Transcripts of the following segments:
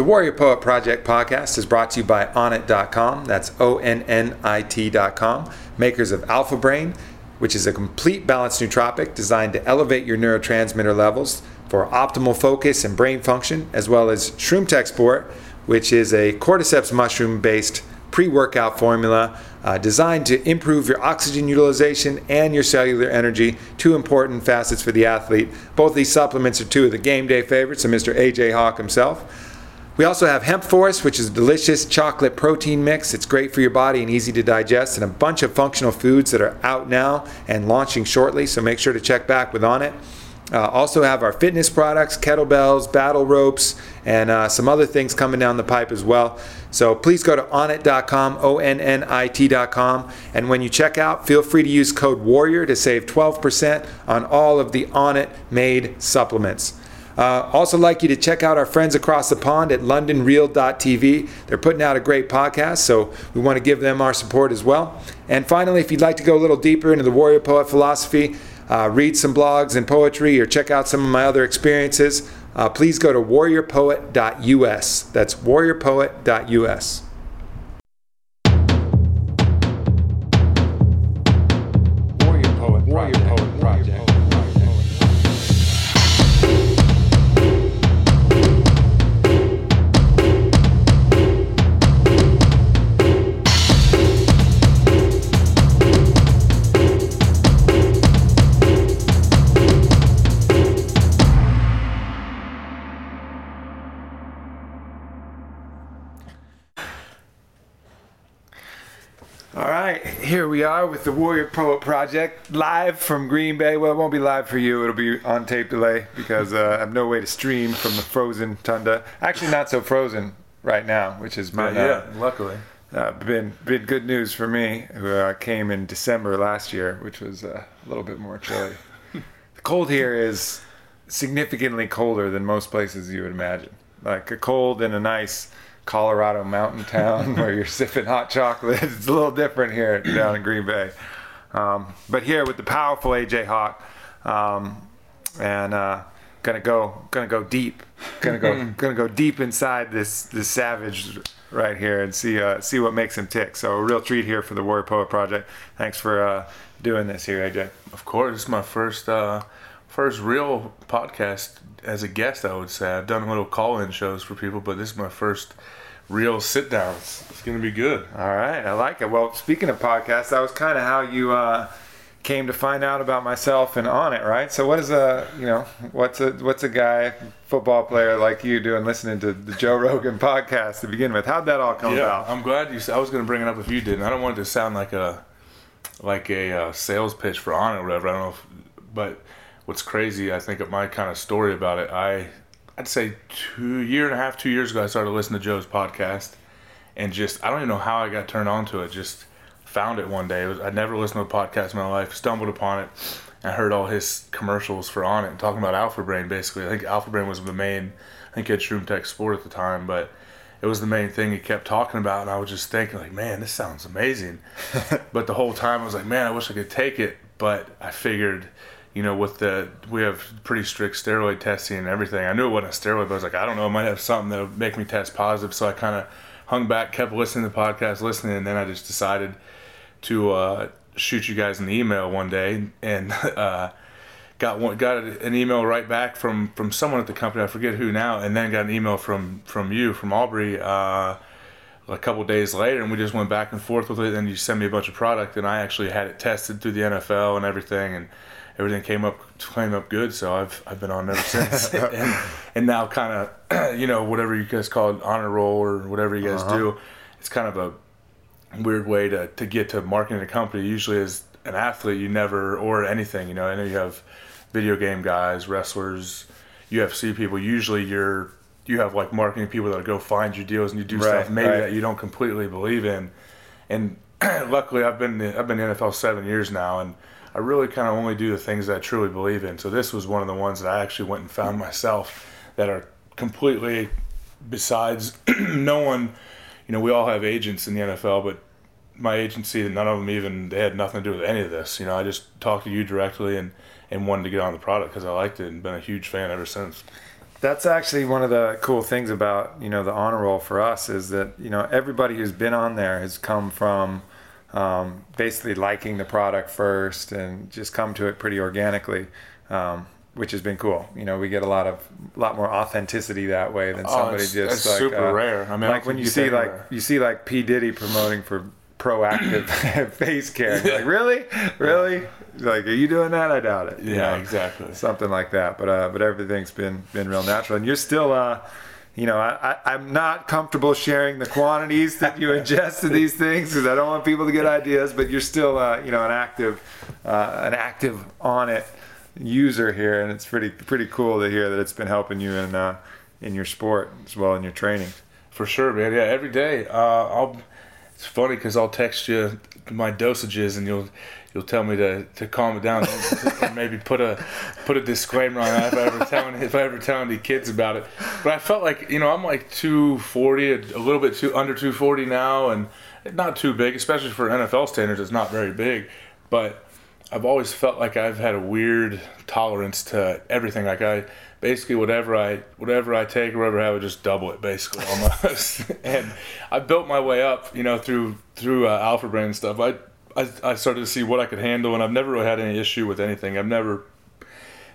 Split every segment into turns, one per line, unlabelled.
The Warrior Poet Project podcast is brought to you by Onnit.com. That's O N N I T.com, makers of Alpha Brain, which is a complete balanced nootropic designed to elevate your neurotransmitter levels for optimal focus and brain function, as well as Shroom Tech Sport, which is a cordyceps mushroom based pre workout formula uh, designed to improve your oxygen utilization and your cellular energy, two important facets for the athlete. Both these supplements are two of the game day favorites of Mr. AJ Hawk himself. We also have Hemp Force, which is a delicious chocolate protein mix. It's great for your body and easy to digest, and a bunch of functional foods that are out now and launching shortly. So make sure to check back with Onnit. Uh, also have our fitness products, kettlebells, battle ropes, and uh, some other things coming down the pipe as well. So please go to onnit.com, O N N I T.com, and when you check out, feel free to use code WARRIOR to save 12% on all of the Onnit made supplements. Uh, also, like you to check out our friends across the pond at LondonReal.tv. They're putting out a great podcast, so we want to give them our support as well. And finally, if you'd like to go a little deeper into the warrior poet philosophy, uh, read some blogs and poetry, or check out some of my other experiences, uh, please go to warriorpoet.us. That's warriorpoet.us. here we are with the Warrior Poet Project, live from Green Bay. Well, it won't be live for you; it'll be on tape delay because uh, I have no way to stream from the frozen tundra. Actually, not so frozen right now, which has been uh,
luckily.
uh, been been good news for me. Who uh, came in December last year, which was uh, a little bit more chilly. the cold here is significantly colder than most places you would imagine. Like a cold and a nice Colorado mountain town where you're sipping hot chocolate. It's a little different here down in Green Bay. Um, but here with the powerful AJ Hawk, um, and uh, gonna go gonna go deep, gonna go gonna go deep inside this this savage right here and see uh, see what makes him tick. So a real treat here for the Warrior Poet Project. Thanks for uh, doing this here, AJ.
Of course, is my first uh, first real podcast as a guest. I would say I've done little call-in shows for people, but this is my first real sit-down. It's, it's gonna be good.
All right, I like it. Well, speaking of podcasts, that was kind of how you uh, came to find out about myself and Onnit, right? So, what is a you know what's a what's a guy football player like you doing listening to the Joe Rogan podcast to begin with? How'd that all come
Yeah,
about?
I'm glad you. I was gonna bring it up if you didn't. I don't want it to sound like a like a uh, sales pitch for Onnit or whatever. I don't know, if, but what's crazy, I think, of my kind of story about it. I I'd say two year and a half, two years ago, I started listening to Joe's podcast, and just I don't even know how I got turned on to it. Just found it one day. It was, I'd never listened to a podcast in my life. Stumbled upon it. I heard all his commercials for Onnit, talking about Alpha Brain. Basically, I think Alpha Brain was the main. I think he had Shroom Tech Sport at the time, but it was the main thing he kept talking about, and I was just thinking, like, man, this sounds amazing. but the whole time I was like, man, I wish I could take it, but I figured, you know, with the we have pretty strict steroid testing and everything. I knew it wasn't a steroid, but I was like, I don't know, it might have something that would make me test positive. So I kind of hung back, kept listening to the podcast, listening, and then I just decided to uh, shoot you guys an email one day and. Uh, got one got an email right back from from someone at the company I forget who now and then got an email from from you from Aubrey uh, a couple days later and we just went back and forth with it and you sent me a bunch of product and I actually had it tested through the NFL and everything and everything came up came up good so I've I've been on ever since and, and now kind of you know whatever you guys call it honor roll or whatever you guys uh-huh. do it's kind of a weird way to, to get to marketing a company. Usually, as an athlete, you never or anything. You know, I know you have video game guys, wrestlers, UFC people. Usually, you're you have like marketing people that go find you deals and you do
Right,
stuff maybe
right.
that you don't completely believe in. And luckily, I've been I've been in the NFL seven years now, and I really kind of only do the things that I truly believe in. So this was one of the ones that I actually went and found myself that are completely besides no one you know we all have agents in the NFL but my agency none of them even they had nothing to do with any of this you know I just talked to you directly and and wanted to get on the product because I liked it and been a huge fan ever since
That's actually one of the cool things about you know the honor roll for us is that you know everybody who's been on there has come from um, basically liking the product first and just come to it pretty organically, um, which has been cool. You know, we get a lot of a lot more authenticity that way than
Oh,
somebody
it's-
just
it's
like
super
uh,
rare. I mean,
like
don't
when you see like
anywhere.
you see like P Diddy promoting for Proactiv face care. You're like really, really, like are you doing that? I doubt it.
Yeah,
know?
exactly.
something like that. But uh, but everything's been been real natural, and you're still. Uh, you know, I, I'm not comfortable sharing the quantities that you ingest of these things because I don't want people to get ideas. But you're still, uh, you know, an active, uh, an active Onnit user here, and it's pretty pretty cool to hear that it's been helping you in uh, in your sport as well in your training.
For sure, man. Yeah, every day. Uh, I'll. It's funny because I'll text you my dosages, and you'll you'll tell me to, to calm it down, maybe put a put a disclaimer on that if I ever tell any, if I ever tell any kids about it. But I felt like you know I'm like 240, a, a little bit too under 240 now, and not too big, especially for NFL standards. It's not very big, but I've always felt like I've had a weird tolerance to everything. Like I basically whatever I whatever I take or whatever I have, I just double it basically almost. and I built my way up, you know, through through uh, Alpha Brain stuff. I, I I started to see what I could handle, and I've never really had any issue with anything. I've never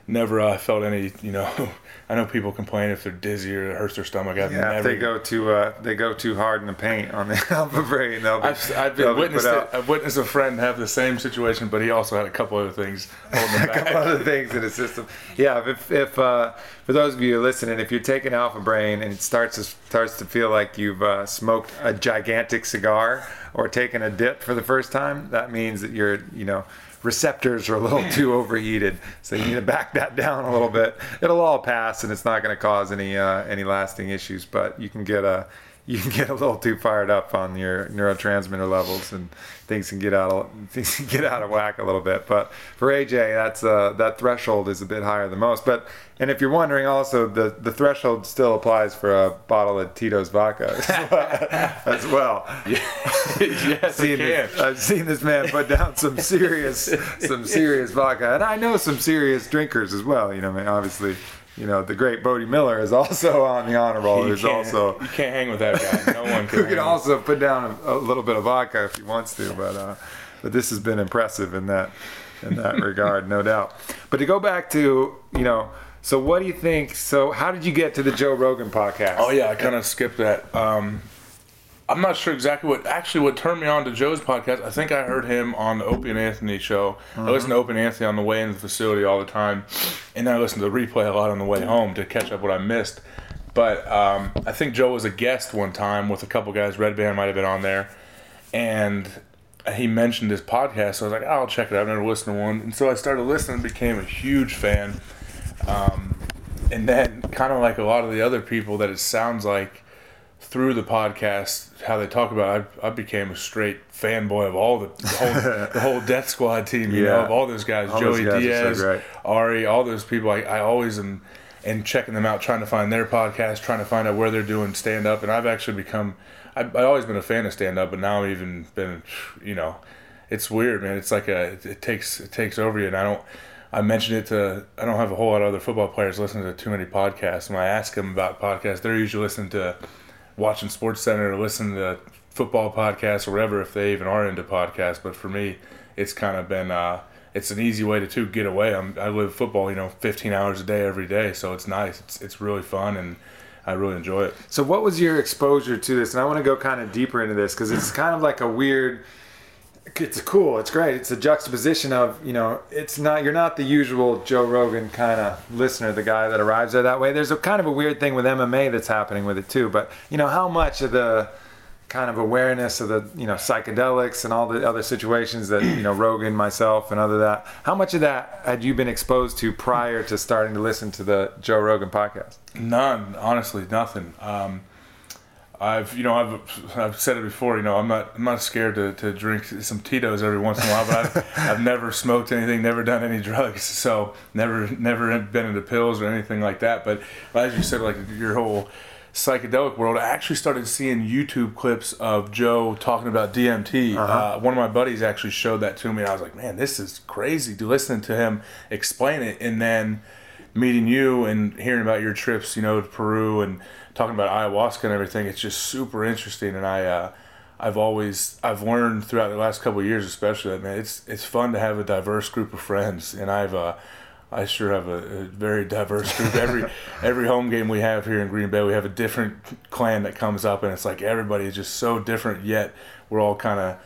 never uh, felt any, you know. I know people complain if they're dizzy or it hurts their stomach. I've
Yeah, if
never.
they go too uh, they go too hard in the paint on the alpha brain, be,
I've, I've been
be
witnessed it. I've witnessed a friend have the same situation, but he also had a couple other things holding
a couple other things in the system. Yeah, if, if uh, for those of you listening, if you're taking Alpha Brain and it starts to starts to feel like you've uh, smoked a gigantic cigar or taken a dip for the first time, that means that you're you know receptors are a little too overheated. So you need to back that down a little bit. It'll all pass, and it's not going to cause any uh, any lasting issues. But you can get a you can get a little too fired up on your neurotransmitter levels, and things can get out of things can get out of whack a little bit. But for AJ, that's uh, that threshold is a bit higher than most. But and if you're wondering, also the the threshold still applies for a bottle of Tito's vodka as well.
yes,
Seen
it can.
this- I've seen this man put down some serious, some serious vodka, and I know some serious drinkers as well. You know, I mean, obviously, you know, the great Bode Miller is also on the honor roll.
You
Who's also
you can't hang with that guy. No one can.
who can
hang.
also put down a, a little bit of vodka if he wants to. But uh, but this has been impressive in that in that regard, no doubt. But to go back to you know, so what do you think? So how did you get to the Joe Rogan podcast?
Oh yeah, I kind of skipped that. Um, I'm not sure exactly what actually what turned me on to Joe's podcast. I think I heard him on the Opie and Anthony show. I listen to Opie and Anthony on the way into the facility all the time, and I listen to the replay a lot on the way home to catch up what I missed. But um, I think Joe was a guest one time with a couple guys. Redban might have been on there, and he mentioned his podcast. So I was like, oh, I'll check it out. I've never listened to one, and so I started listening. And became a huge fan. Um, and then kind of like a lot of the other people that it sounds like through the podcast how they talk about it, I, I became a straight fanboy of all the, the whole the whole Death Squad team you know of all those guys.
All
Joey
guys are so
Diaz. Ari all those people. I, I always am and checking them out trying to find their podcast trying to find out where they're doing stand up and I've actually become I've, I've always been a fan of stand up but now I've even been you know it's weird man. It's like a it, it takes it takes over you. And I don't I mentioned it to I don't have a whole lot of other football players listening to too many podcasts. When I ask them about podcasts, they're usually listening to watching Sports Center or listening to football podcasts or whatever if they even are into podcasts. But for me, it's kind of been uh, it's an easy way to too get away. I'm, I live football, you know, 15 hours a day every day, so it's nice. It's it's really fun and I really enjoy it.
So what was your exposure to this? And I want to go kind of deeper into this because it's kind of like a weird. It's cool. It's great. It's a juxtaposition of you know. It's not you're not the usual Joe Rogan kind of listener, the guy that arrives there that way. There's a kind of a weird thing with MMA that's happening with it too. But you know how much of the kind of awareness of the you know psychedelics and all the other situations that you know Rogan, myself, and other that. How much of that had you been exposed to prior to starting to listen to the Joe Rogan podcast?
None, honestly, nothing. Um, I've, you know, I've, I've said it before. You know, I'm not, I'm not scared to, to drink some Tito's every once in a while. But I've, I've never smoked anything, never done any drugs, so never, never been into pills or anything like that. But as you said, like your whole psychedelic world, I actually started seeing YouTube clips of Joe talking about DMT. uh one of my buddies actually showed that to me, and I was like, man, this is crazy. To listening to him explain it, and then meeting you and hearing about your trips, you know, to Peru and talking about ayahuasca and everything, it's just super interesting. And I, uh, I've always I've learned throughout the last couple of years, especially that man, it's it's fun to have a diverse group of friends, and I've uh, I sure have a, a very diverse group. Every every home game we have here in Green Bay, we have a different clan that comes up, and it's like everybody is just so different. Yet we're all kind of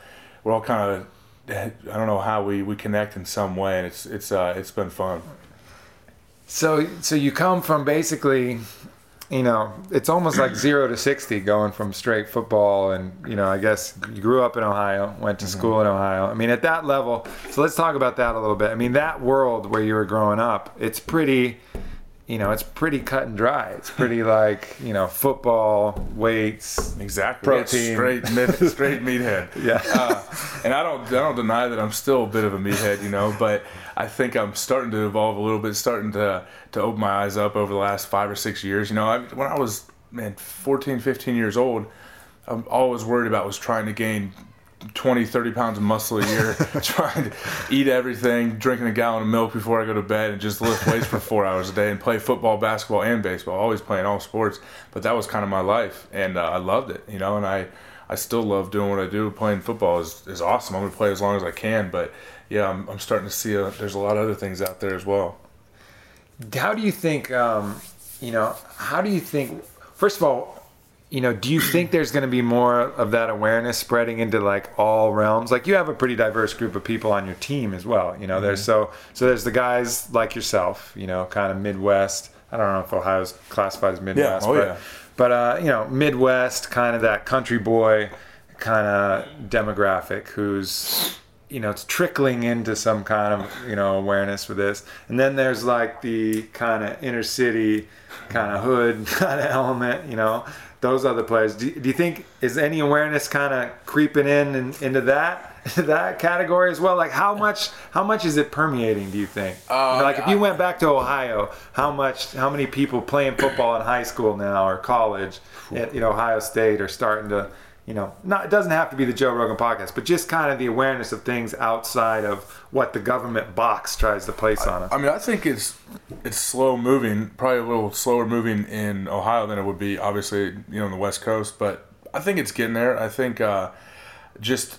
we're all kind of I don't know how we, we connect in some way, and it's it's uh, it's been fun.
So so you come from basically you know, it's almost like zero to 60 going from straight football. And, you know, I guess you grew up in Ohio, went to mm-hmm. school in Ohio. I mean, at that level, so let's talk about that a little bit. I mean, that world where you were growing up, it's pretty, you know, it's pretty cut and dry. It's pretty like, you know, football, weights,
exactly,
protein,
straight, mid, straight meathead.
yeah. Uh,
and I don't, I don't deny that I'm still a bit of a meathead, you know, but I think I'm starting to evolve a little bit, starting to, to open my eyes up over the last five or six years. You know, I, when I was, man, 14, 15 years old, I'm always worried about was trying to gain 20, 30 pounds of muscle a year, trying to eat everything, drinking a gallon of milk before I go to bed, and just lift weights for four hours a day and play football, basketball, and baseball. Always playing all sports, but that was kind of my life, and uh, I loved it, you know. And I, I still love doing what I do. Playing football is, is awesome. I'm gonna play as long as I can, but yeah, I'm, I'm starting to see a, there's a lot of other things out there as well.
How do you think? Um, you know, how do you think? First of all, you know, do you think there's going to be more of that awareness spreading into like all realms? Like you have a pretty diverse group of people on your team as well. You know, mm-hmm. there's so so there's the guys like yourself. You know, kind of Midwest. I don't know if Ohio's classified as Midwest,
yeah. Oh,
but
yeah.
but uh, you know, Midwest, kind of that country boy kind of demographic who's you know it's trickling into some kind of you know awareness for this and then there's like the kind of inner city kind of hood kind of element you know those other players. Do, do you think is any awareness kind of creeping in and into that that category as well? Like how much how much is it permeating? Do you think? Uh, you know, like if you went back to Ohio, how much how many people playing football in high school now or college at you know Ohio State are starting to you know, not it doesn't have to be the Joe Rogan podcast, but just kind of the awareness of things outside of what the government box tries to place on us.
I mean, I think it's it's slow moving, probably a little slower moving in Ohio than it would be obviously, you know, on the West Coast, but I think it's getting there. I think uh, just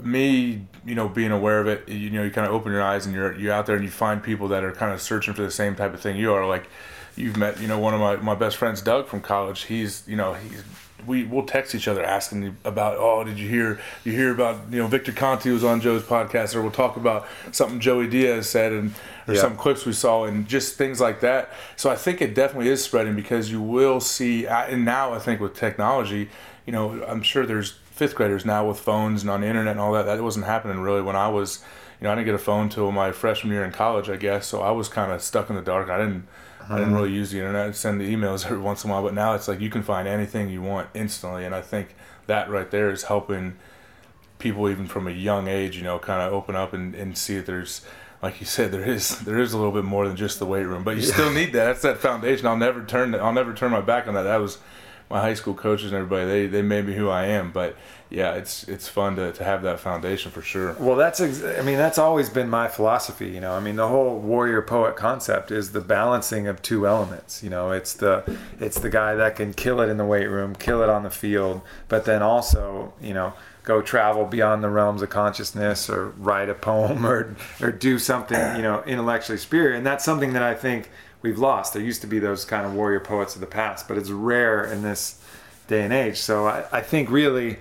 me, you know, being aware of it, you know, you kind of open your eyes and you're you out there and you find people that are kind of searching for the same type of thing you are. Like you've met, you know, one of my, my best friends, Doug from college. He's, you know, he's we we'll text each other asking about oh did you hear you hear about you know Victor Conte was on Joe's podcast or we'll talk about something Joey Diaz said and or yeah. some clips we saw and just things like that. So I think it definitely is spreading because you will see and now I think with technology, you know I'm sure there's fifth graders now with phones and on the internet and all that. That wasn't happening really when I was you know I didn't get a phone till my freshman year in college I guess so I was kind of stuck in the dark. I didn't I didn't uh-huh. really use the internet. I'd send the emails every once in a while, but now it's like you can find anything you want instantly, and I think that right there is helping people even from a young age, you know, kind of open up and, and see that there's like you said, there is there is a little bit more than just the weight room, but you yeah. still need that. That's that foundation. I'll never turn I'll never turn my back on that. That was my high school coaches and everybody. They they made me who I am. But yeah, it's it's fun to, to have that foundation for sure.
Well, that's ex- I mean that's always been my philosophy. You know, I mean the whole warrior poet concept is the balancing of two elements. You know, it's the it's the guy that can kill it in the weight room, kill it on the field, but then also you know go travel beyond the realms of consciousness or write a poem or or do something you know intellectually superior. And that's something that I think we've lost. There used to be those kind of warrior poets of the past, but it's rare in this day and age. So I, I think really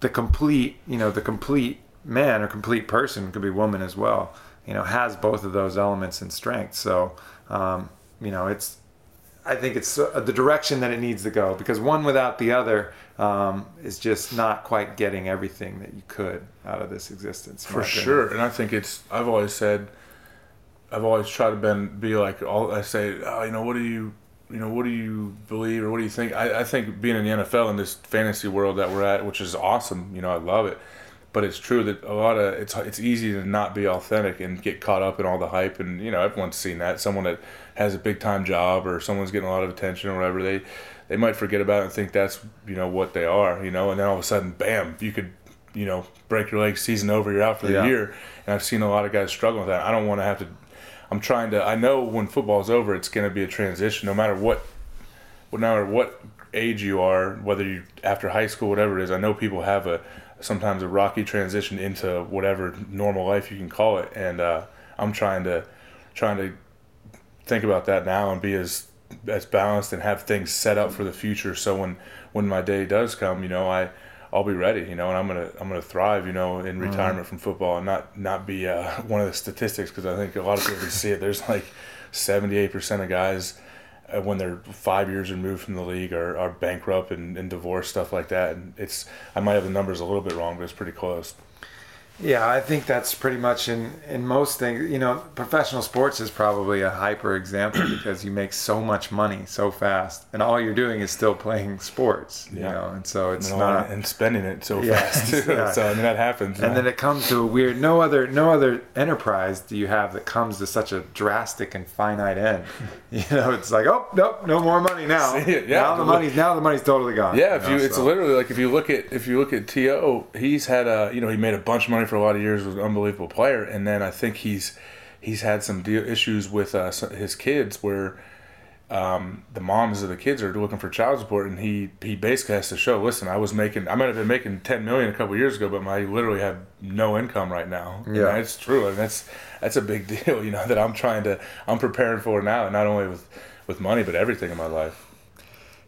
the complete, you know, the complete man or complete person could be woman as well. You know, has both of those elements and strengths. So, um, you know, it's. I think it's uh, the direction that it needs to go because one without the other um, is just not quite getting everything that you could out of this existence.
For sure, and I think it's. I've always said. I've always tried to been be like all I say. Oh, you know, what do you you know, what do you believe or what do you think? I, I think being in the NFL in this fantasy world that we're at, which is awesome, you know, I love it. But it's true that a lot of it's it's easy to not be authentic and get caught up in all the hype, and you know everyone's seen that. Someone that has a big time job or someone's getting a lot of attention or whatever, they they might forget about it and think that's you know what they are, you know, and then all of a sudden, bam, you could you know break your leg, season over, you're out for the yeah. year. And I've seen a lot of guys struggle with that. I don't want to have to I'm trying to. I know when football's over, it's going to be a transition, no matter what, no matter what age you are, whether you after high school, whatever it is. I know people have a sometimes a rocky transition into whatever normal life you can call it, and uh, I'm trying to trying to think about that now and be as as balanced and have things set up for the future. So when when my day does come, you know, I I'll be ready, you know, and I'm gonna I'm gonna thrive, you know, in mm-hmm. retirement mm-hmm. from football and not not be uh, one of the statistics because I think a lot of people see it. There's like 78 percent of guys uh, when they're five years removed from the league are, are bankrupt and, and divorced stuff like that. And it's I might have the numbers a little bit wrong, but it's pretty close.
Yeah, I think that's pretty much in in most things. You know, professional sports is probably a hyper example because you make so much money so fast, and all you're doing is still playing sports. You yeah. know, and so it's
and
not
and spending it so yeah, fast. Yeah. So I mean that happens.
And then it comes to a weird. No other no other enterprise do you have that comes to such a drastic and finite end. you know, it's like oh nope, no more money now. yeah, now the money's now the money's totally gone.
Yeah, if you, know, it's so. literally like if you look at if you look at T.O., he's had a you know he made a bunch of money for a lot of years, was an unbelievable player, and then I think he's he's had some deal, issues with uh, his kids where um, the moms of the kids are looking for child support, and he he basically has to show, listen, I was making, I might have been making ten million a couple years ago, but I literally have no income right now. Yeah, it's true, and that's that's a big deal, you know, that I'm trying to, I'm preparing for now, and not only with with money, but everything in my life.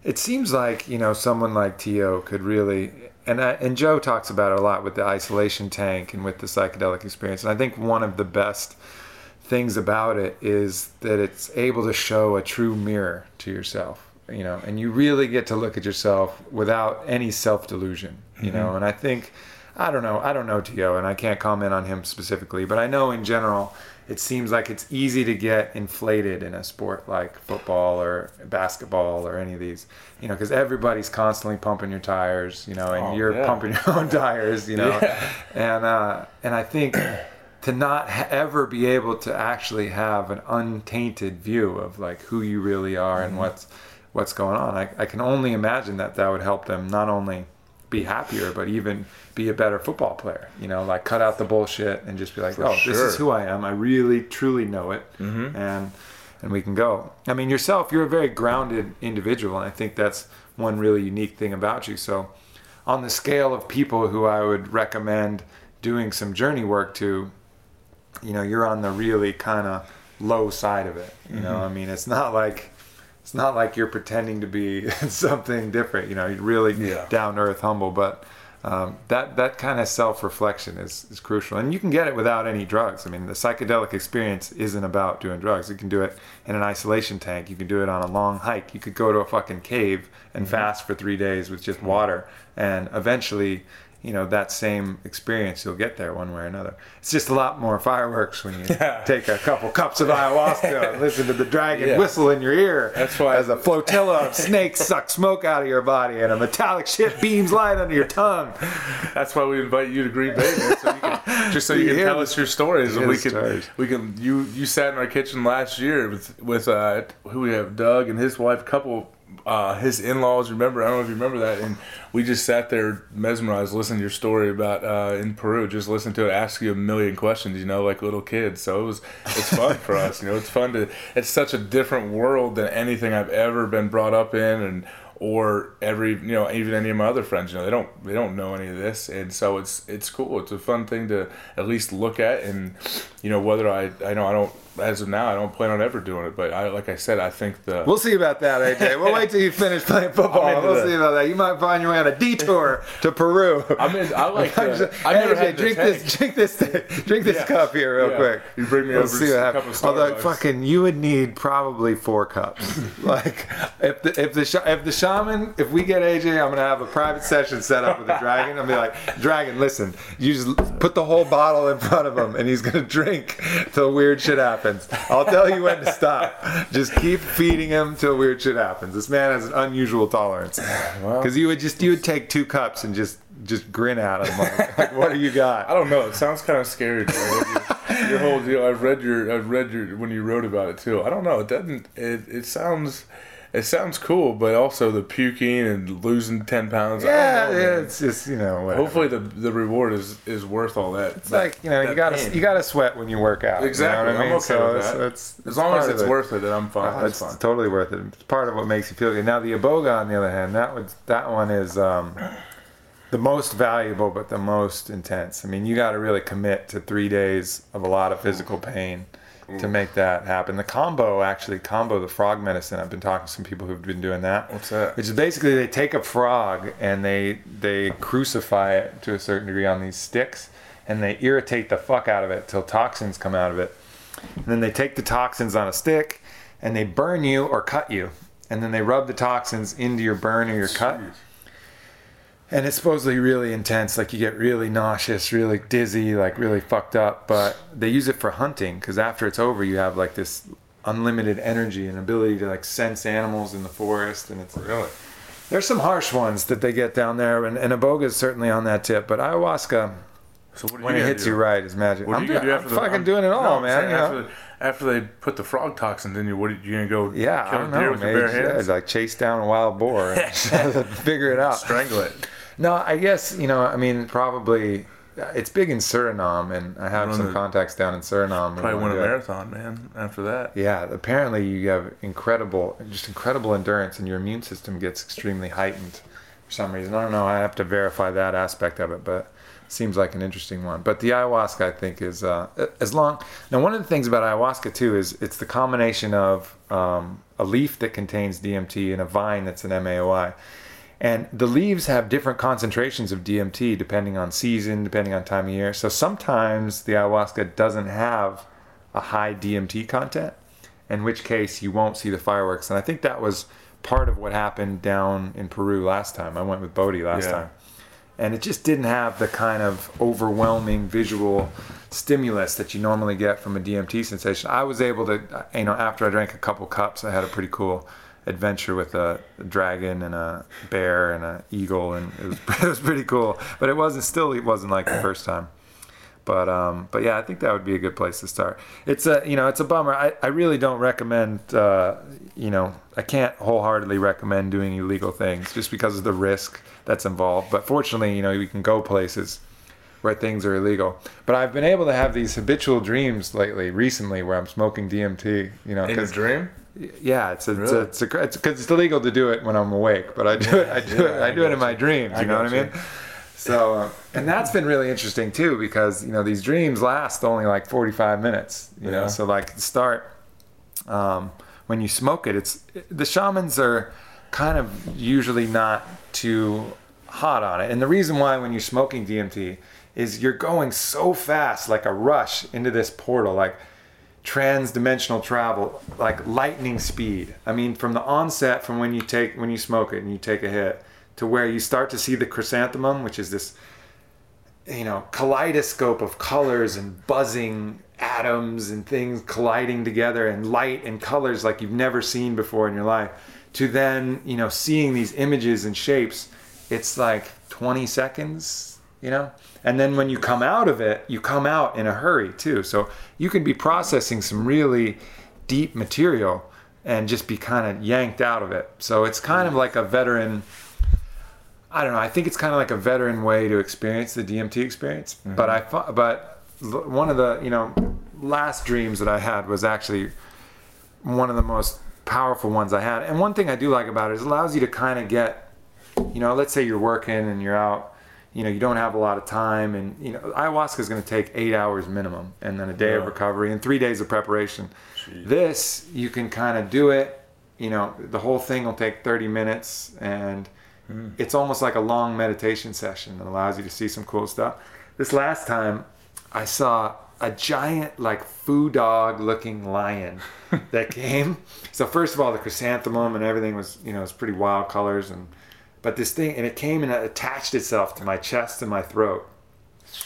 It seems like you know someone like T.O. could really and I, and Joe talks about it a lot with the isolation tank and with the psychedelic experience. And I think one of the best things about it is that it's able to show a true mirror to yourself, you know, and you really get to look at yourself without any self delusion, you mm-hmm. know. And I think I don't know, I don't know T.O., and I can't comment on him specifically, but I know in general it seems like it's easy to get inflated in a sport like football or basketball or any of these, you know, because everybody's constantly pumping your tires, you know, and oh, you're yeah. pumping your own tires, you know, yeah. and uh, and I think to not ever be able to actually have an untainted view of like who you really are and mm-hmm. what's what's going on, I, I can only imagine that that would help them not only be happier, but even be a better football player. You know, like cut out the bullshit and just be like, For oh, sure. this is who I am. I really, truly know it, mm-hmm. and and we can go. I mean, yourself, you're a very grounded individual, and I think that's one really unique thing about you. So, on the scale of people who I would recommend doing some journey work to, you know, you're on the really kind of low side of it. You mm-hmm. know, I mean, it's not like it's not like you're pretending to be something different. You know, you're really yeah. down earth, humble. But um, that that kind of self reflection is is crucial, and you can get it without any drugs. I mean, the psychedelic experience isn't about doing drugs. You can do it in an isolation tank. You can do it on a long hike. You could go to a fucking cave and mm-hmm. fast for three days with just water, and eventually you know that same experience you'll get there one way or another it's just a lot more fireworks when you yeah. take a couple cups of ayahuasca and listen to the dragon yeah. whistle in your ear
that's why
as a flotilla of snakes suck smoke out of your body and a metallic ship beams light under your tongue
that's why we invite you to green bay so can, just so you can tell us your stories and we can stories. we can you you sat in our kitchen last year with with uh, who we have doug and his wife couple uh, his in-laws remember i don't know if you remember that and we just sat there mesmerized listening to your story about uh, in peru just listen to it ask you a million questions you know like little kids. So it was it's fun for us you know it's fun to it's such a different world than anything i've ever been brought up in and or every you know even any of my other friends you know they don't they don't know any of this. And so it's it's cool. It's a fun thing to at least look at and you know whether i i know i don't as of now, I don't plan on ever doing it. But I, like I said, I think the
we'll see about that, AJ. We'll wait till you finish playing football. We'll the... see about that. You might find your way on a detour to Peru.
I mean, I like. The,
I never AJ, drink this, drink this, drink this yeah. cup here real yeah. quick.
You bring me we'll over see what happens.
Although fucking, you would need probably four cups. like if the if the if the shaman, if we get AJ, I'm gonna have a private session set up with the dragon. I'll be like, dragon, listen, you just put the whole bottle in front of him, and he's gonna drink till weird shit happens happens. I'll tell you when to stop. Just keep feeding him till weird shit happens. This man has an unusual tolerance. Because well, you would just you would take two cups and just just grin at him like, like what do you got?
I don't know. It sounds kind of scary. your, your whole deal. I've read your I've read your when you wrote about it too. I don't know. It doesn't. It it sounds It sounds cool, but also the puking and losing ten pounds.
Yeah,
know,
yeah, it's just you know. Whatever.
Hopefully the the reward is is worth all that.
it's like you know you gotta you gotta sweat when you work out.
Exactly.
You know what I
I'm okay
so
with
it's,
that.
it's,
as long as it's
it.
worth it, then I'm fine.
Oh, it's
fine.
totally worth it. It's part of what makes you feel good. Now the iboga, on the other hand, that was that one is um, the most valuable, but the most intense. I mean, you got to really commit to three days of a lot of physical pain to make that happen. The Kambo, actually, Kambo the frog medicine. I've been talking to some people who've been doing that.
What's that?
Which is basically they take a frog and they they crucify it to a certain degree on these sticks, and they irritate the fuck out of it till toxins come out of it. And then they take the toxins on a stick and they burn you or cut you. And then they rub the toxins into your burn or your cut. And it's supposedly really intense. Like you get really nauseous, really dizzy, like really fucked up. But they use it for hunting because after it's over, you have like this unlimited energy and ability to like sense animals in the forest. And it's
Really?
there's some harsh ones that they get down there. And, and Iboga is certainly on that tip. But ayahuasca,
So what
when it hits
do?
you right, is magic.
What
I'm,
are you gonna
doing,
do
I'm
the,
fucking
I'm-
doing it all,
no,
man. you know?
After, after they put the frog toxins in you, what are you gonna go?
Yeah,
kill
I don't know.
with your bare
yeah,
hands?
like chase down a wild boar, and figure it out.
Strangle it.
No, I guess you know. I mean, probably it's big in Suriname, and I have some
the-
contacts down in Suriname.
Probably win a marathon, man. After that.
Yeah, apparently you have incredible, just incredible endurance, and your immune system gets extremely heightened for some reason. I don't know. I have to verify that aspect of it, but it seems like an interesting one. But the ayahuasca, I think, is uh, as long. Now, one of the things about ayahuasca too is it's the combination of um, a leaf that contains DMT and a vine that's an MAOI. And the leaves have different concentrations of DMT depending on season, depending on time of year. So sometimes the ayahuasca doesn't have a high DMT content, in which case you won't see the fireworks. And I think that was part of what happened down in Peru last time. I went with Bode last
Yeah.
time. And it just didn't have the kind of overwhelming visual stimulus that you normally get from a DMT sensation. I was able to, you know, after I drank a couple cups, I had a pretty cool adventure with a dragon and a bear and an eagle, and it was it was pretty cool. But it wasn't still it wasn't like the first time. But um, but yeah, I think that would be a good place to start. It's a you know it's a bummer. I, I really don't recommend uh, you know I can't wholeheartedly recommend doing illegal things just because of the risk that's involved. But fortunately, you know we can go places where things are illegal. But I've been able to have these habitual dreams lately, recently, where I'm smoking DMT. You know,
In a dream?
Yeah, it's a,
Really?
it's a, it's a, it's because it's illegal to do it when I'm awake, but I do it, I do it, I
I
do it in
got
my
you.
dreams.
I
You know what
got
I mean? So, uh, and that's been really interesting too, because you know these dreams last only like 45 minutes. You know, so like the start, um, when you smoke it, it's the shamans are kind of usually not too hot on it, and the reason why when you're smoking DMT is you're going so fast, like a rush into this portal, like trans-dimensional travel like lightning speed. I mean from the onset from when you take when you smoke it and you take a hit to where you start to see the chrysanthemum which is this you know kaleidoscope of colors and buzzing atoms and things colliding together and light and colors like you've never seen before in your life to then you know seeing these images and shapes it's like 20 seconds you know and then when you come out of it you come out in a hurry too so you can be processing some really deep material and just be kind of yanked out of it so it's kind of like a veteran I don't know. I think it's kind of like a veteran way to experience the DMT experience. Mm-hmm. But I but one of the you know last dreams that I had was actually one of the most powerful ones I had. And one thing I do like about it is it allows you to kind of get, you know, let's say you're working and you're out, you know, you don't have a lot of time, and you know, ayahuasca is going to take eight hours minimum, and then a day of recovery and three days of preparation. This you can kind of do it. You know, the whole thing will take 30 minutes, and hmm. it's almost like a long meditation session that allows you to see some cool stuff. This last time, I saw a giant, like foo dog looking lion that came. So first of all, the chrysanthemum and everything was, you know, it's pretty wild colors, and but this thing, and it came and it attached itself to my chest and my throat,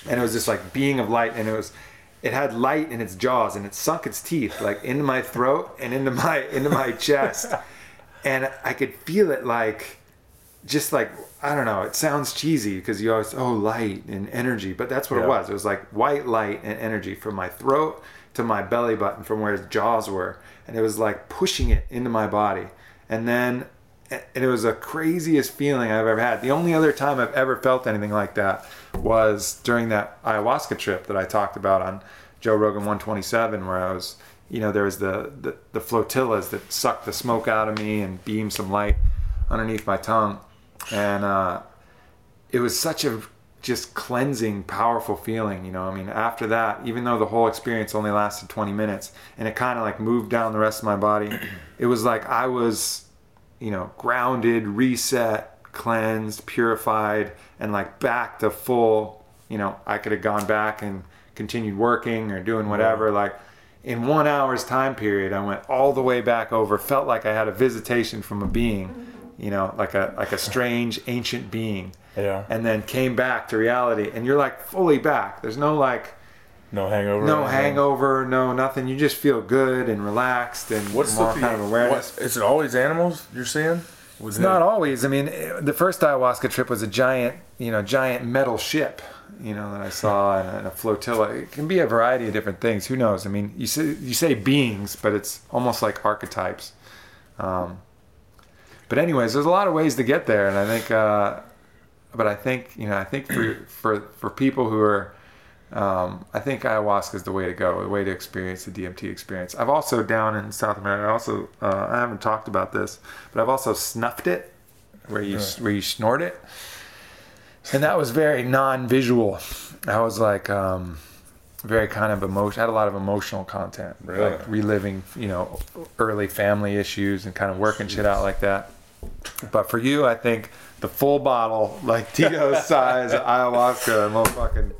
and it was this like being of light, and it was. It had light in its jaws, and it sunk its teeth like into my throat and into my into my chest, and I could feel it like just like I don't know. It sounds cheesy because you always oh light and energy, but that's what
Yeah.
it was. It was like white light and energy from my throat to my belly button, from where its jaws were, and it was like pushing it into my body. and then and it was the craziest feeling I've ever had. The only other time I've ever felt anything like that was during that ayahuasca trip that I talked about on Joe Rogan 127, where I was, you know, there was the, the, the flotillas that sucked the smoke out of me and beamed some light underneath my tongue. And uh, it was such a just cleansing, powerful feeling. You know, I mean, after that, even though the whole experience only lasted 20 minutes and it kind of like moved down the rest of my body, it was like I was you know, grounded, reset, cleansed, purified, and like back to full, you know, I could have gone back and continued working or doing whatever. Like in one hour's time period, I went all the way back over, felt like I had a visitation from a being, mm-hmm. you know, like a like a strange ancient being.
Yeah.
And then came back to reality and you're like fully back. There's no like
no hangover.
No hangover. No nothing. You just feel good and relaxed and
What's
more
the
kind of awareness.
What, is it always animals you're seeing? Was
it's not always. I mean, the first ayahuasca trip was a giant, you know, giant metal ship, you know, that I saw and a, flotilla. It can be a variety of different things. Who knows? I mean, you say you say beings, but it's almost like archetypes. Um, but anyways, there's a lot of ways to get there, and I think, uh, but I think you know, I think for for for people who are um, I think ayahuasca is the way to go, the way to experience the DMT experience. I've also down in South America. I also uh, I haven't talked about this, but I've also snuffed it, where you yeah. where you snort it, and that was very non-visual. I was like um, very kind of emotion. Had a lot of emotional content,
really?
like reliving you know early family issues and kind of working Jeez. shit out like that. But for you, I think the full bottle, like Tito's size ayahuasca, and we'll fucking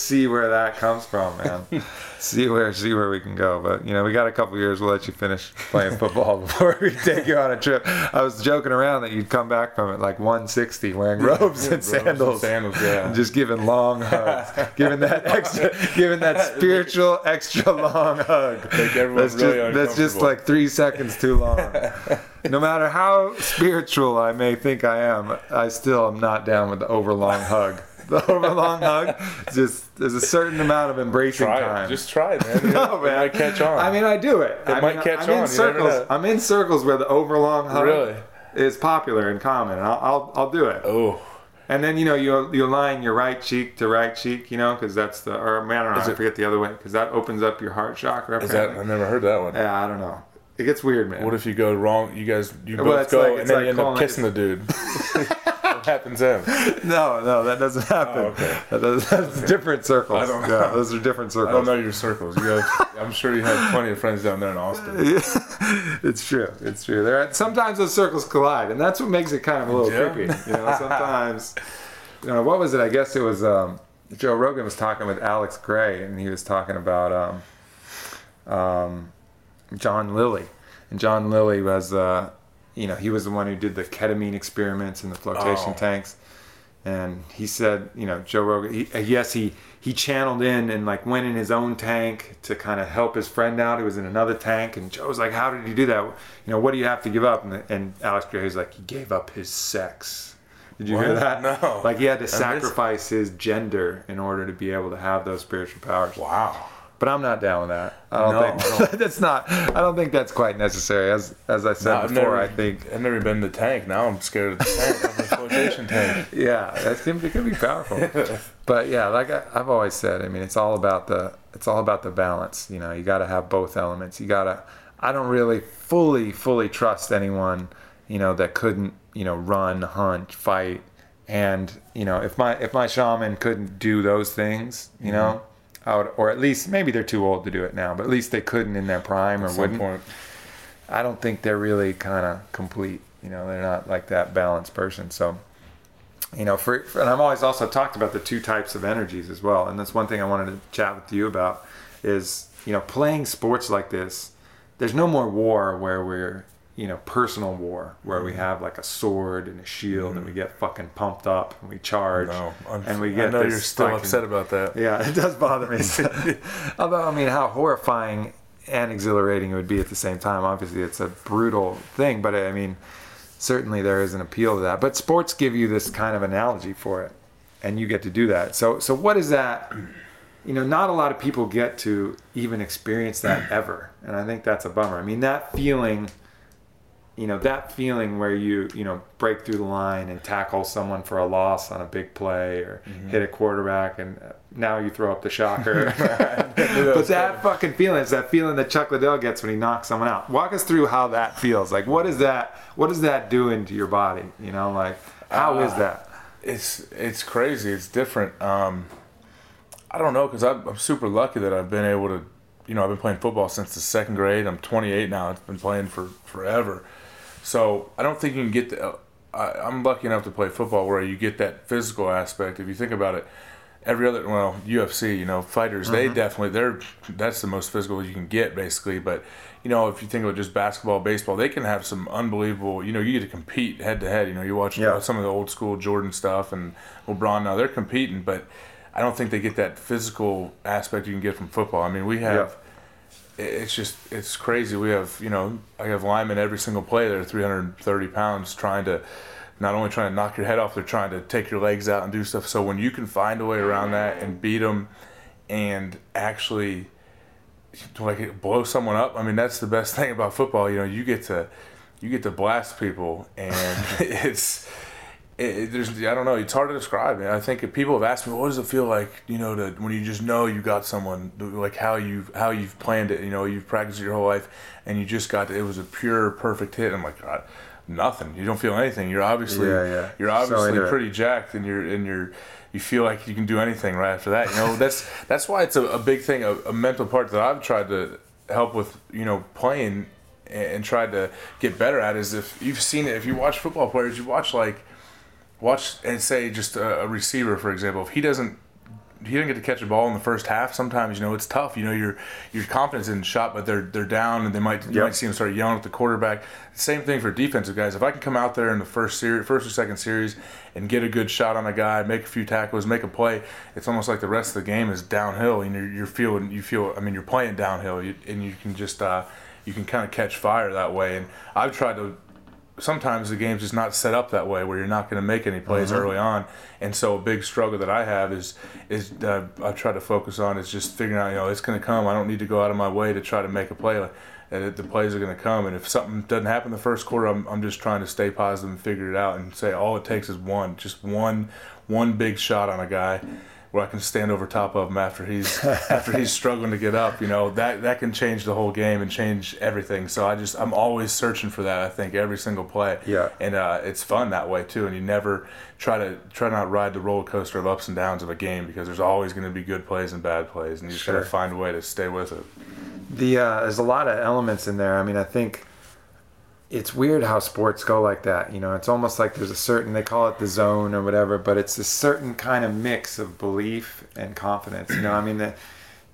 see where that comes from, man. see where see where we can go. But you know, we got a couple years. We'll let you finish playing football before we take you on a trip. I was joking around that you'd come back from it like 160, wearing robes and sandals,
and sandals, yeah,
and just giving long hugs, giving that extra, giving that spiritual extra long hug.
Everyone
that's
really
just that's just like three seconds too long. no matter how spiritual I may think I am, I still am not down with the overlong hug. The overlong hug, just there's a certain amount of embracing
try
time.
It. Just try it, man. no, man. It might catch on.
I mean, I do it.
It
I
might
mean,
catch
I'm
on.
In circles, I'm in circles where the overlong hug
really?
is popular and common, and I'll, I'll, I'll do it.
Oh.
And then you know you you align your right cheek to right cheek, you know, because that's the or man, I, don't know, I forget the other way, because that opens up your heart chakra.
Is that? I never heard that one.
Yeah, I don't know. It gets weird, man.
What if you go wrong? You guys, you
Well,
both go,
like-
and then
like
you end up kissing the dude. happens then?
No, no, that doesn't happen.
Oh, okay.
That does, that's different circles.
I don't
Yeah, those are different
I
circles.
don't know your circles. You guys, I'm sure you have plenty of friends down there in Austin.
Yeah, it's true. It's true. There are, sometimes those circles collide, and that's what makes it kind of a little
Yeah.
creepy. You know, sometimes. You know, what was it? I guess it was um, Joe Rogan was talking with Alex Grey, and he was talking about um, um, John Lilly, and John Lilly was, uh, you know, he was the one who did the ketamine experiments in the flotation
Oh.
tanks, and he said, you know, Joe Rogan. He, uh, yes, he he channeled in and like went in his own tank to kind of help his friend out who was in another tank, and Joe was like, "How did he do that? You know, what do you have to give up?" And, and Alex Grey was like, "He gave up his sex." Did you hear that?
No.
Like he had to sacrifice his gender in order to be able to have those spiritual powers.
Wow.
But I'm not down with that. I don't
No, I
think that's not. I don't think that's quite necessary. As as I said
No,
before,
never-
I think
I've never been in the tank. Now I'm scared of the tank. flotation tank.
yeah, that can, it can be powerful. but yeah, like I, I've always said, I mean, it's all about the it's all about the balance. You know, you got to have both elements. You got to. I don't really fully fully trust anyone. You know that couldn't you know run, hunt, fight, and you know if my if my shaman couldn't do those things, you mm-hmm. know. Would, or at least maybe they're too old to do it now, but at least they couldn't in their prime or
At some
wouldn't.
point.
I don't think they're really kind of complete. You know, they're not like that balanced person. So, you know, for, for- and I've always also talked about the two types of energies as well. And that's one thing I wanted to chat with you about is, you know, playing sports like this. There's no more war where we're, you know, personal war where we mm-hmm. have like a sword and a shield and we mm-hmm. get fucking pumped up and we charge
No,
and we
I know you're still
fucking-
upset about that.
yeah, it does bother me. Although, I mean, how horrifying and exhilarating it would be at the same time. Obviously, it's a brutal thing, but I mean, certainly there is an appeal to that. But sports give you this kind of analogy for it, and you get to do that. So, so what is that? You know, not a lot of people get to even experience that ever, and I think that's a bummer. I mean, that feeling. You know that feeling where you you know break through the line and tackle someone for a loss on a big play or
Mm-hmm.
hit a quarterback and uh, now you throw up the shocker but that fucking feeling is that feeling that chuck liddell gets when he knocks someone out walk us through how that feels like what is that what is that doing to your body you know like how
Uh,
is that
it's it's crazy. It's different. Um, I don't know because I'm, I'm super lucky that I've been able to, you know, I've been playing football since the second grade. I'm 28 now. I've been playing for forever. So I don't think you can get the. I, I'm lucky enough to play football where you get that physical aspect. If you think about it, every other well UFC, you know, fighters they mm-hmm. definitely they're that's the most physical you can get basically. But you know, if you think about just basketball, baseball, they can have some unbelievable. You know, you get to compete head to head. You know, you watch
Yeah.
some of the old school Jordan stuff and LeBron. Now they're competing, but I don't think they get that physical aspect you can get from football. I mean, we have. It's just it's crazy. We have you know I have linemen every single play that are 330 pounds trying to not only trying to knock your head off, they're trying to take your legs out and do stuff. So when you can find a way around that and beat them, and actually like blow someone up, I mean that's the best thing about football. You know, you get to you get to blast people, and it's it, there's I don't know. It's hard to describe. Man. I think if people have asked me, what does it feel like, you know, to when you just know you got someone, like how you how you've planned it. You know, you've practiced your whole life, and you just got it was a pure perfect hit. I'm like, God, nothing. You don't feel anything. You're obviously
Yeah, yeah.
you're obviously
it.
pretty jacked, and you're and you're you feel like you can do anything right after that. You know, that's that's why it's a, a big thing, a, a mental part that I've tried to help with. You know, playing and, and tried to get better at is if you've seen it. If you watch football players, you watch like watch and say just a, a receiver for example if he doesn't he doesn't get to catch a ball in the first half sometimes you know it's tough. You know your your confidence isn't shot but they're they're down and they might you
Yep.
might see them start yelling at the quarterback. Same thing for defensive guys. If i can come out there in the first series first or second series and get a good shot on a guy make a few tackles make a play it's almost like the rest of the game is downhill and you're, you're feeling you feel i mean you're playing downhill. You, and you can just uh you can kind of catch fire that way. And i've tried to sometimes the game's just not set up that way where you're not going to make any plays early on. And so a big struggle that i have is is uh, i try to focus on is just figuring out you know it's going to come. I don't need to go out of my way to try to make a play that the plays are going to come. And if something doesn't happen the first quarter I'm, I'm just trying to stay positive and figure it out and say all it takes is one just one one big shot on a guy where I can stand over top of him after he's after he's struggling to get up. You know that that can change the whole game and change everything. So I just I'm always searching for that. I think every single play.
Yeah.
And uh, it's fun that way too. And you never try to try not ride the roller coaster of ups and downs of a game because there's always going to be good plays and bad plays, and you just got to find a way to stay with it.
The uh, there's a lot of elements in there. I mean, I think it's weird how sports go like that. You know, it's almost like there's a certain they call it the zone or whatever, but it's a certain kind of mix of belief and confidence. You know, I mean the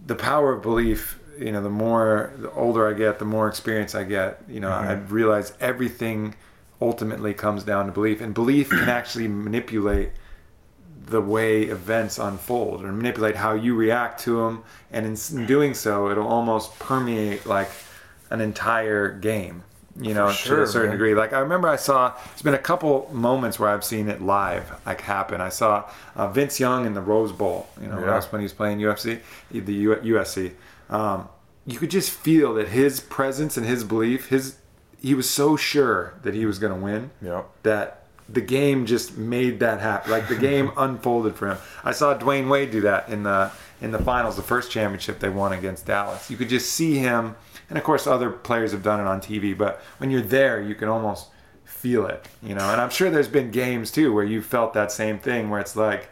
the power of belief. You know, the more the older I get, the more experience I get. You know, I mm-hmm. realize everything ultimately comes down to belief, and belief can actually manipulate the way events unfold or manipulate how you react to them and in in doing so it'll almost permeate like an entire game you know to a certain
man.
degree like i remember i saw there's been a couple moments where i've seen it live like happen i saw uh, vince young in the rose bowl you know
Yeah.
that's when he was playing ufc the U- usc um, you could just feel that his presence and his belief his he was so sure that he was going to win
Yeah.
that the game just made that happen. Like the game unfolded for him. I saw Dwyane Wade do that in the in the finals, the first championship they won against Dallas. You could just see him, and of course other players have done it on TV. But when you're there, you can almost feel it, you know. And I'm sure there's been games too where you felt that same thing, where it's like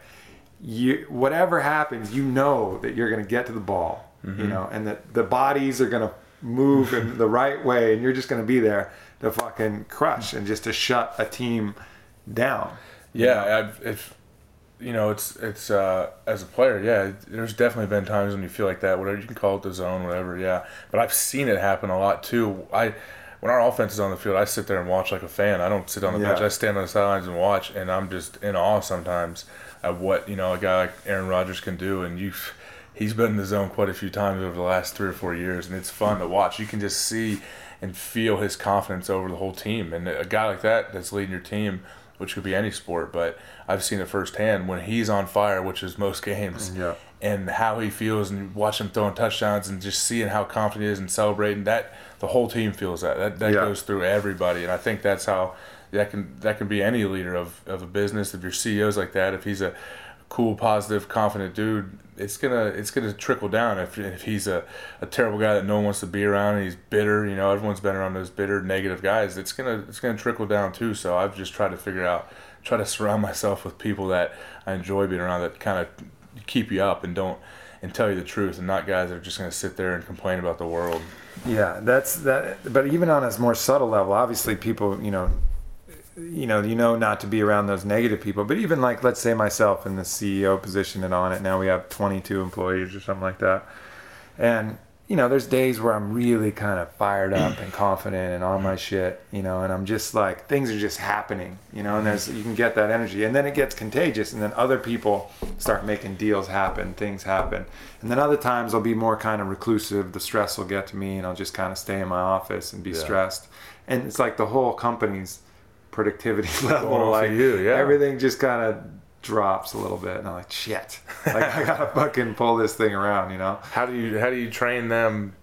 you whatever happens, you know that you're going to get to the ball, you mm-hmm. know, and that the bodies are going to move in the right way, and you're just going to be there to fucking crush and just to shut a team down.
Yeah, I've, if you know, it's it's uh, as a player, yeah. There's definitely been times when you feel like that. Whatever you can call it, the zone, whatever. Yeah, but I've seen it happen a lot too. I when our offense is on the field, I sit there and watch like a fan. I don't sit on the
Yeah.
bench. I stand on the sidelines and watch, and I'm just in awe sometimes of what you know a guy like Aaron Rodgers can do. And you, he's been in the zone quite a few times over the last three or four years, and it's fun to watch. You can just see and feel his confidence over the whole team. And a guy like that that's leading your team which could be any sport, but I've seen it firsthand when he's on fire, which is most games.
Yeah.
and how he feels and watch him throwing touchdowns and just seeing how confident he is and celebrating that the whole team feels that that, that
Yeah.
goes through everybody and I think that's how that can that can be any leader of, of a business if your CEO's like that if he's a cool positive confident dude it's gonna it's gonna trickle down if, if he's a, a terrible guy that no one wants to be around and he's bitter you know everyone's been around those bitter negative guys it's gonna it's gonna trickle down too so I've just tried to figure out try to surround myself with people that I enjoy being around that kind of keep you up and don't and tell you the truth and not guys that are just to sit there and complain about the world.
Yeah, that's that. But even on a more subtle level, obviously, people, you know, you know, you know, not to be around those negative people. But even like, let's say myself in the CEO position and Onnit now, we have 22 employees or something like that, and you know, there's days where I'm really kind of fired up and confident and on my shit, you know, and I'm just like things are just happening, you know, and there's you can get that energy, and then it gets contagious, and then other people start making deals happen, things happen, and then other times I'll be more kind of reclusive. The stress will get to me, and I'll just kind of stay in my office and be
Yeah.
stressed, and it's like the whole company's productivity level, like
you, yeah.
everything just kind of drops a little bit, and I'm like, shit, like I gotta fucking pull this thing around, you know.
How do you how do you train them?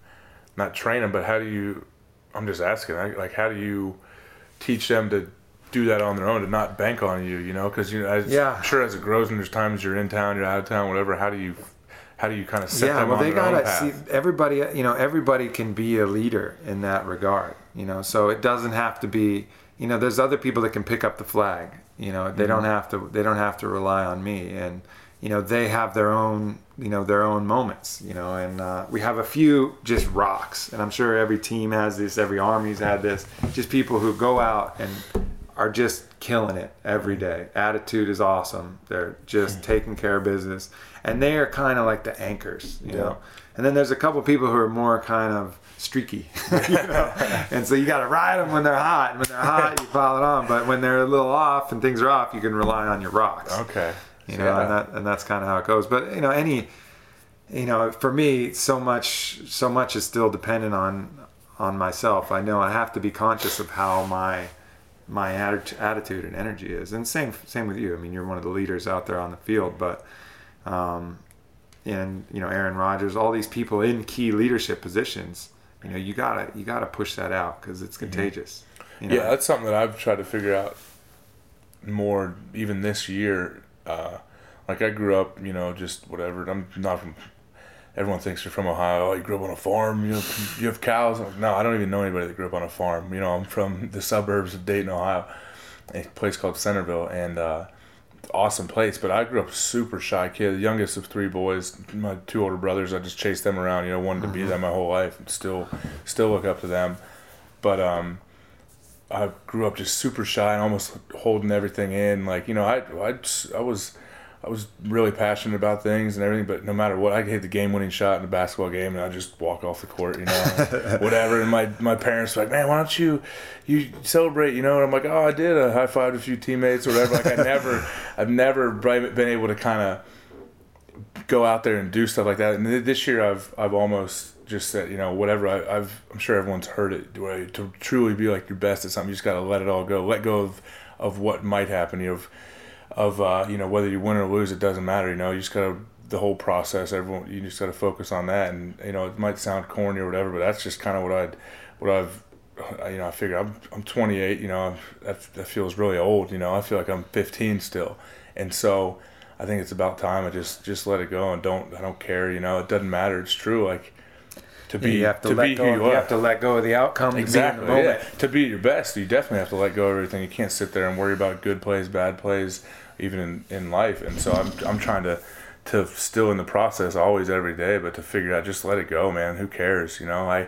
Not train them, but how do you? I'm just asking. like- how do you teach them to do that on their own to not bank on you? You know, because you know, as,
Yeah.
I'm sure as it grows and there's times you're in town, you're out of town, whatever. How do you how do you kind of set
yeah,
them
well,
on
they
their
gotta
path?
see everybody. You know, everybody can be a leader in that regard. You know, so it doesn't have to be. You know, there's other people that can pick up the flag. You know, they don't have to. They don't have to rely on me, and you know, they have their own. You know, their own moments. You know, and uh, we have a few just rocks, and I'm sure every team has this. Every army's had this. Just people who go out and are just killing it every day. Attitude is awesome. They're just taking care of business, and they are kind of like the anchors, you know. And then there's a couple people who are more kind of streaky, you know. and so you got to ride them when they're hot. And when they're hot, you pile it on. But when they're a little off and things are off, you can rely on your rocks.
okay.
You know,
Yeah.
and that and that's kind of how it goes. But you know, any, you know, for me, so much so much is still dependent on on myself. I know I have to be conscious of how my my atti- attitude and energy is, and same same with you. I mean, you're one of the leaders out there on the field, but um, and you know, Aaron Rodgers, all these people in key leadership positions. You know, you gotta you gotta push that out because it's contagious. You know?
Yeah, that's something that I've tried to figure out more even this year. Uh, like I grew up, you know, just whatever. I'm not from. Everyone thinks you're from Ohio. Oh, you grew up on a farm. You have, you have cows. Like, no, I don't even know anybody that grew up on a farm. You know, I'm from the suburbs of Dayton, Ohio, a place called Centerville, and uh, awesome place. But I grew up super shy kid, the youngest of three boys. My two older brothers, I just chased them around. You know, wanted to be them my whole life, and still, still look up to them. But um, I grew up just super shy and almost holding everything in. Like you know, I I, I was I was really passionate about things and everything. But no matter what, I could hit the game winning shot in a basketball game and I just walk off the court, you know, whatever. And my my parents were like, man, why don't you you celebrate? You know, and I'm like, oh, I did. I high fived a few teammates or whatever. Like I never I've never been able to kind of go out there and do stuff like that. And this year, I've I've almost just said, you know, whatever. I, I've I'm sure everyone's heard it. where To truly be like your best at something, you just got to let it all go. Let go of of what might happen. You know, of uh, you know whether you win or lose, it doesn't matter. You know, you just got to the whole process. Everyone, you just got to focus on that. And you know, it might sound corny or whatever, but that's just kind of what I'd what I've uh, you know, I figure I'm, I'm 28, you know, that, that feels really old, you know, I feel like I'm 15 still. And so I think it's about time I just, just let it go and don't, I don't care, you know, it doesn't matter. It's true. Like to be,
you have to,
to
let
be
go.
who you
you
are.
have to let go of the outcome.
Exactly.
To be in the moment.
Yeah. To be your best, you definitely have to let go of everything. You can't sit there and worry about good plays, bad plays, even in, in life. And so I'm, I'm trying to, to still in the process always every day, but to figure out, just let it go, man. Who cares? You know, I,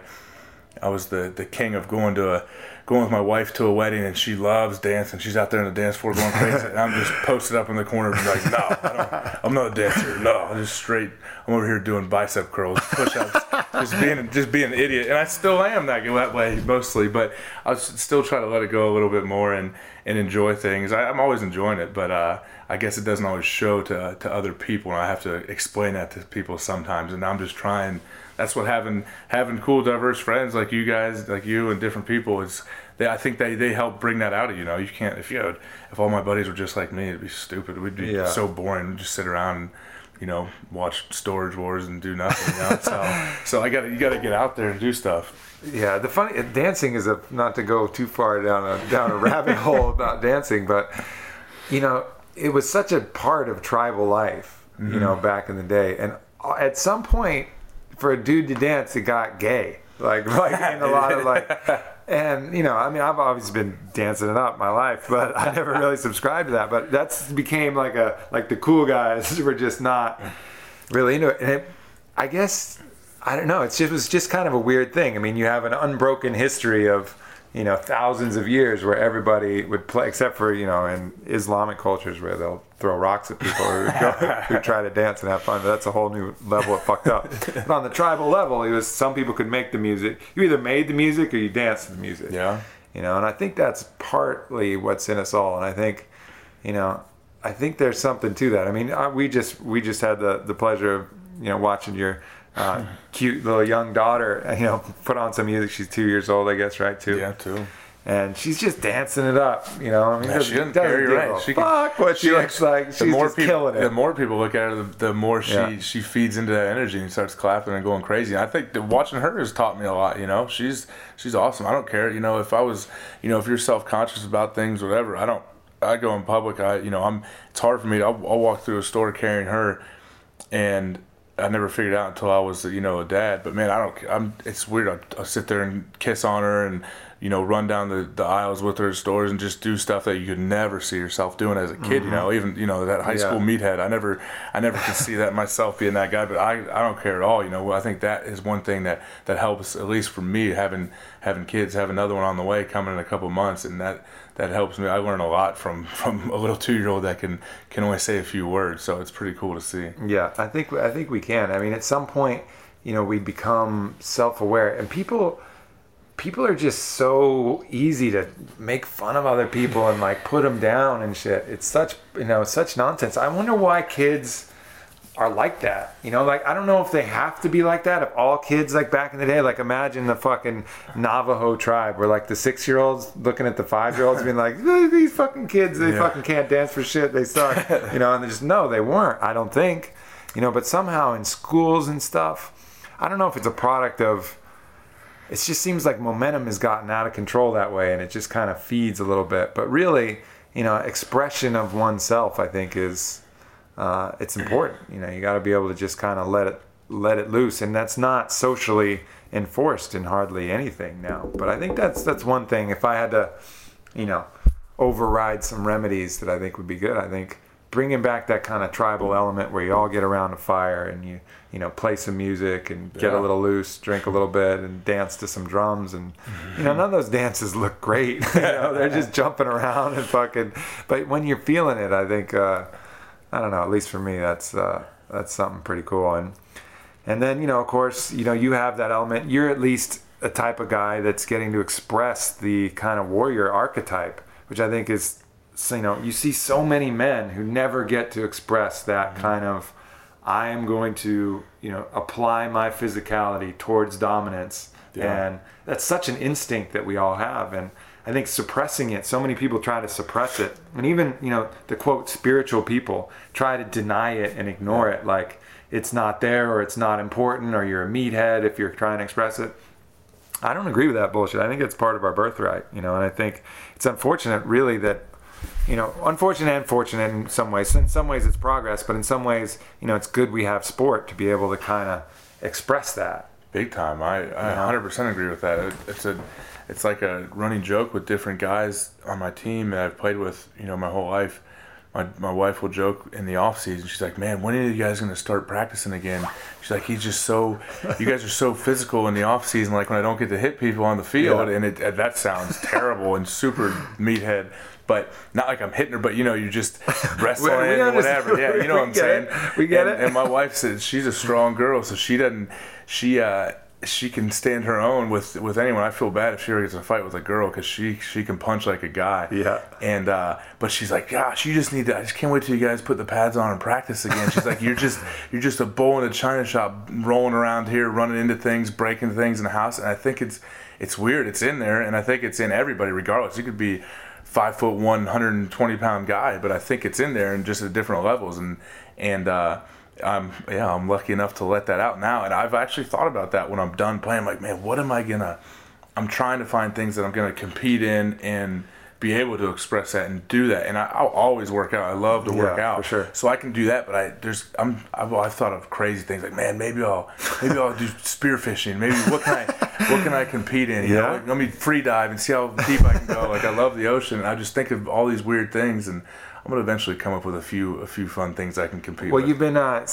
I was the, the king of going to a going with my wife to a wedding and she loves dancing. She's out there in the dance floor going crazy. and I'm just posted up in the corner like, no, I I'm not a dancer. No, I'm just straight. I'm over here doing bicep curls, push ups, just being just being an idiot. And I still am that that way mostly, but I still try to let it go a little bit more and and enjoy things. I, I'm always enjoying it, but uh, I guess it doesn't always show to to other people, and I have to explain that to people sometimes. And I'm just trying that's what having having cool diverse friends like you guys like you and different people is they, I think they, they help bring that out of you. Know you can't if you had, if all my buddies were just like me, it'd be stupid. We'd be
Yeah.
so boring. We'd just sit around and you know watch Storage Wars and do nothing. You know? so so I got you got to get out there and do stuff.
Yeah, the funny dancing is a not to go too far down a down a rabbit hole about dancing, but you know, it was such a part of tribal life, you know, mm-hmm. back in the day. And uh, at some point, for a dude to dance, it got gay. Like, like in a lot of like, and you know, I mean, I've always been dancing it up my life, but I never really subscribed to that. But that's became like a like the cool guys were just not really into it. And it, I guess I don't know. It's just, it was just kind of a weird thing. I mean, you have an unbroken history of you know thousands of years where everybody would play, except for you know in Islamic cultures where they'll throw rocks at people who, go, who try to dance and have fun. But that's a whole new level of fucked up. But on the tribal level, it was some people could make the music. You either made the music or you danced to the music.
Yeah.
You know, and I think that's partly what's in us all. And I think, you know, I think there's something to that. I mean, uh, we just we just had the the pleasure of you know watching your uh, cute little young daughter, you know, put on some music. She's two years old, I guess, right? Too.
Yeah, too.
And she's just dancing it up, you know. I mean,
Yeah, she doesn't
give
right. She can-
fuck what she,
she
looks like. She's
the more
just
people,
killing it.
the more people look at her, the, the more she
Yeah.
she feeds into that energy and starts clapping and going crazy. And I think that watching her has taught me a lot. You know, she's she's awesome. I don't care. You know, if I was, you know, if you're self conscious about things, whatever. I don't. I go in public. I you know I'm. It's hard for me. I'll, I'll walk through a store carrying her, and I never figured out until I was you know a dad. But man, I don't. I'm. It's weird. I, I sit there and kiss on her and you know run down the, the aisles with her stores and just do stuff that you could never see yourself doing as a kid. You know, even you know that high school
Mm-hmm.
Meathead. I never I never could see that myself being that guy. But I, I don't care at all. You know, I think that is one thing that that helps at least for me having having kids, have another one on the way coming in a couple months, and that that helps me. I learn a lot from from a little two year old that can can only say a few words. So it's pretty cool to see.
Yeah, I think I think we can. I mean, at some point, you know, we become self-aware, and people people are just so easy to make fun of other people and like put them down and shit. It's such you know such nonsense. I wonder why kids are like that. You know, like I don't know if they have to be like that. If all kids like back in the day, like imagine the fucking Navajo tribe where like the six year olds looking at the five year olds being like, these fucking kids, they
Yeah.
fucking can't dance for shit. They suck. you know, and they just no, they weren't. I don't think. You know, but somehow in schools and stuff, I don't know if it's a product of it just seems like momentum has gotten out of control that way and it just kind of feeds a little bit. But really you know expression of oneself i think is uh, it's important. You know you got to be able to just kind of let it let it loose and that's not socially enforced in hardly anything now. But i think that's that's one thing. If i had to you know override some remedies that i think would be good i think bringing back that kind of tribal element where you all get around a fire and you you know play some music and get a little loose drink a little bit and dance to some drums and you know none of those dances look great. You know they're just jumping around and fucking but when you're feeling it i think uh i don't know at least for me that's uh that's something pretty cool. And and then you know of course you know you have that element. You're at least a type of guy that's getting to express the kind of warrior archetype which i think is so, you know you see so many men who never get to express that mm-hmm. kind of i am going to you know apply my physicality towards dominance.
Yeah.
and that's such an instinct that we all have. And i think suppressing it so many people try to suppress it. And even you know the quote spiritual people try to deny it and ignore it. Like it's not there or it's not important or you're a meathead if you're trying to express it. I don't agree with that bullshit. I think it's part of our birthright, you know, and I think it's unfortunate, really, that, you know, unfortunate and fortunate in some ways. In some ways, it's progress, but in some ways, you know, it's good we have sport to be able to kind of express that.
Big time. I, I 100% agree with that. It, it's a it's like a running joke with different guys on my team that I've played with, you know, my whole life. My, my wife will joke in the off season. She's like, "Man, when are you guys gonna start practicing again?" She's like, "He's just so, you guys are so physical in the off season. Like when I don't get to hit people on the field,
Yeah.
and it, that sounds terrible and super meathead. But not like I'm hitting her, but you know, you're just wrestling or whatever. Yeah, you know what I'm saying.
it. We get
And-
it.
And my wife says she's a strong girl, so she doesn't. She uh, she can stand her own with with anyone. I feel bad if she ever gets in a fight with a girl because she she can punch like a guy.
Yeah.
And uh, but she's like, gosh, you just need to. I just can't wait till you guys put the pads on and practice again. She's like, you're just you're just a bull in a china shop, rolling around here, running into things, breaking things in the house. And I think it's it's weird. It's in there, and I think it's in everybody, regardless. You could be five foot one, 120 pound guy, but I think it's in there and just at different levels. And and uh, I'm yeah, I'm lucky enough to let that out now. And I've actually thought about that when I'm done playing. I'm like, man, what am I gonna? I'm trying to find things that I'm gonna compete in and be able to express that and do that. And I, will always work out. I love to work
yeah,
out,
for sure.
So I can do that. But I there's I'm I've, I've thought of crazy things like man, maybe I'll maybe I'll do spearfishing. Maybe what can I what can I compete in? You
Yeah.
know, let me free dive and see how deep I can go. Like I love the ocean. And I just think of all these weird things, and I'm gonna eventually come up with a few a few fun things I can compete
Well,
with.
you've been uh,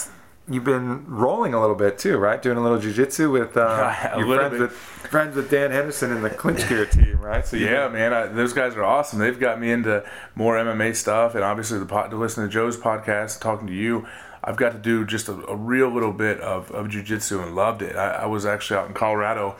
you've been rolling a little bit too, right? Doing a little jujitsu with uh,
A
your friends
bit.
with friends with Dan Henderson and the Clinch Gear team, right? So
Yeah,
been-
man, I, those guys are awesome. They've got me into more MMA stuff, and obviously the pod, to listen to Joe's podcast, talking to you. I've got to do just a, a real little bit of, of jujitsu and loved it. I, I was actually out in Colorado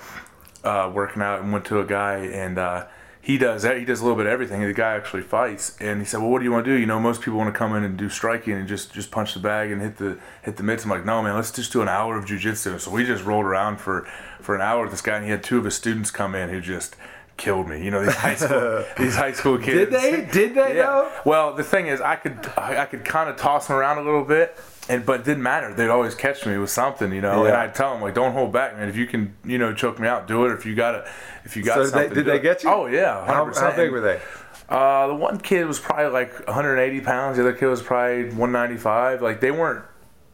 uh, working out and went to a guy and uh, he does that. He does a little bit of everything. The guy actually fights, and he said, "Well, what do you want to do? You know, most people want to come in and do striking and just just punch the bag and hit the hit the mitts." I'm like, "No, man, let's just do an hour of jujitsu." So we just rolled around for for an hour with this guy, and he had two of his students come in who just killed me. You know, these high school these high school kids.
Did they? Did they
Yeah.
though?
Well, the thing is, I could I, I could kind of toss them around a little bit, and but it didn't matter. They'd always catch me with something, you know. And I'd tell them like, don't hold back, man. If you can, you know, choke me out, do it. If you got it, if you got
So they-
something,
did they
it.
get you?
Oh yeah,
How,
100%.
how big were they?
Uh, the one kid was probably like 180 pounds. The other kid was probably 195. Like they weren't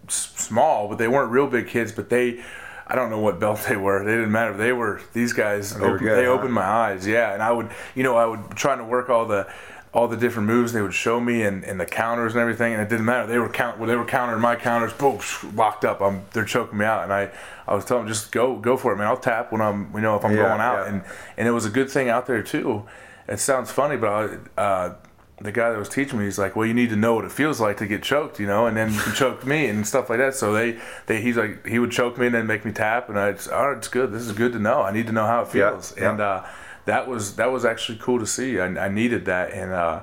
s- small, but they weren't real big kids. But they, I don't know what belt they were. They didn't matter. They were these guys.
were
open-
good,
they
huh?
opened my eyes. Yeah, and I would, you know, I would trying to work all the. All the different moves they would show me and, and the counters and everything, and it didn't matter. They were count, well, they were countering my counters. Boom, locked up. I'm, they're choking me out, and I, I was telling them just go, go for it, man. I'll tap when I'm, you know, if I'm
Yeah,
going out,
yeah.
and and it was a good thing out there too. It sounds funny, but I, uh, the guy that was teaching me, he's like, "Well, you need to know what it feels like to get choked, you know, and then you can choke me and stuff like that." So they, they, he's like, he would choke me and then make me tap, and I, just, all right, it's good. This is good to know. I need to know how it feels,
yeah.
and uh, that was that was actually cool to see. I, I needed that, and uh,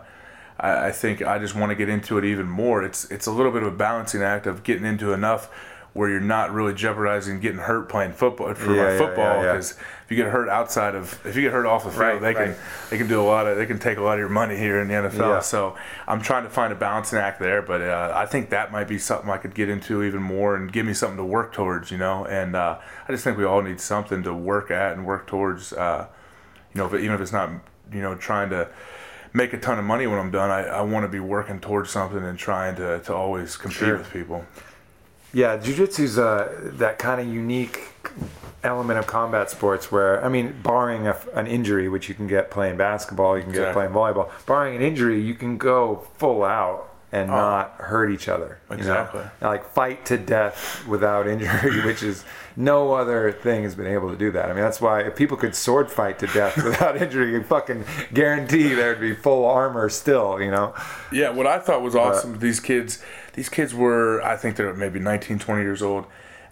I, I think I just want to get into it even more. It's it's a little bit of a balancing act of getting into enough where you're not really jeopardizing getting hurt playing football for
Yeah, yeah,
football
yeah, yeah.
because if you get hurt outside of if you get hurt off the field
Right,
they can they can do a lot of they can take a lot of your money here in the NFL so I'm trying to find a balancing act there but uh, I think that might be something I could get into even more and give me something to work towards you know and uh, I just think we all need something to work at and work towards uh, you know if, even if it's not you know trying to make a ton of money when I'm done I, I want to be working towards something and trying to, to always compete
Sure.
with people
Yeah, jujitsu's uh, that kind of unique element of combat sports where, I mean, barring a, an injury, which you can get playing basketball, you can get
Exactly.
playing volleyball, barring an injury, you can go full out and oh. not hurt each other. you know?
Exactly.
And, like fight to death without injury, which is no other thing has been able to do that. I mean, that's why if people could sword fight to death without injury, you fucking guarantee there'd be full armor still, you know?
Yeah, what I thought was awesome, these kids, these kids were, I think they're maybe 19, 20 years old.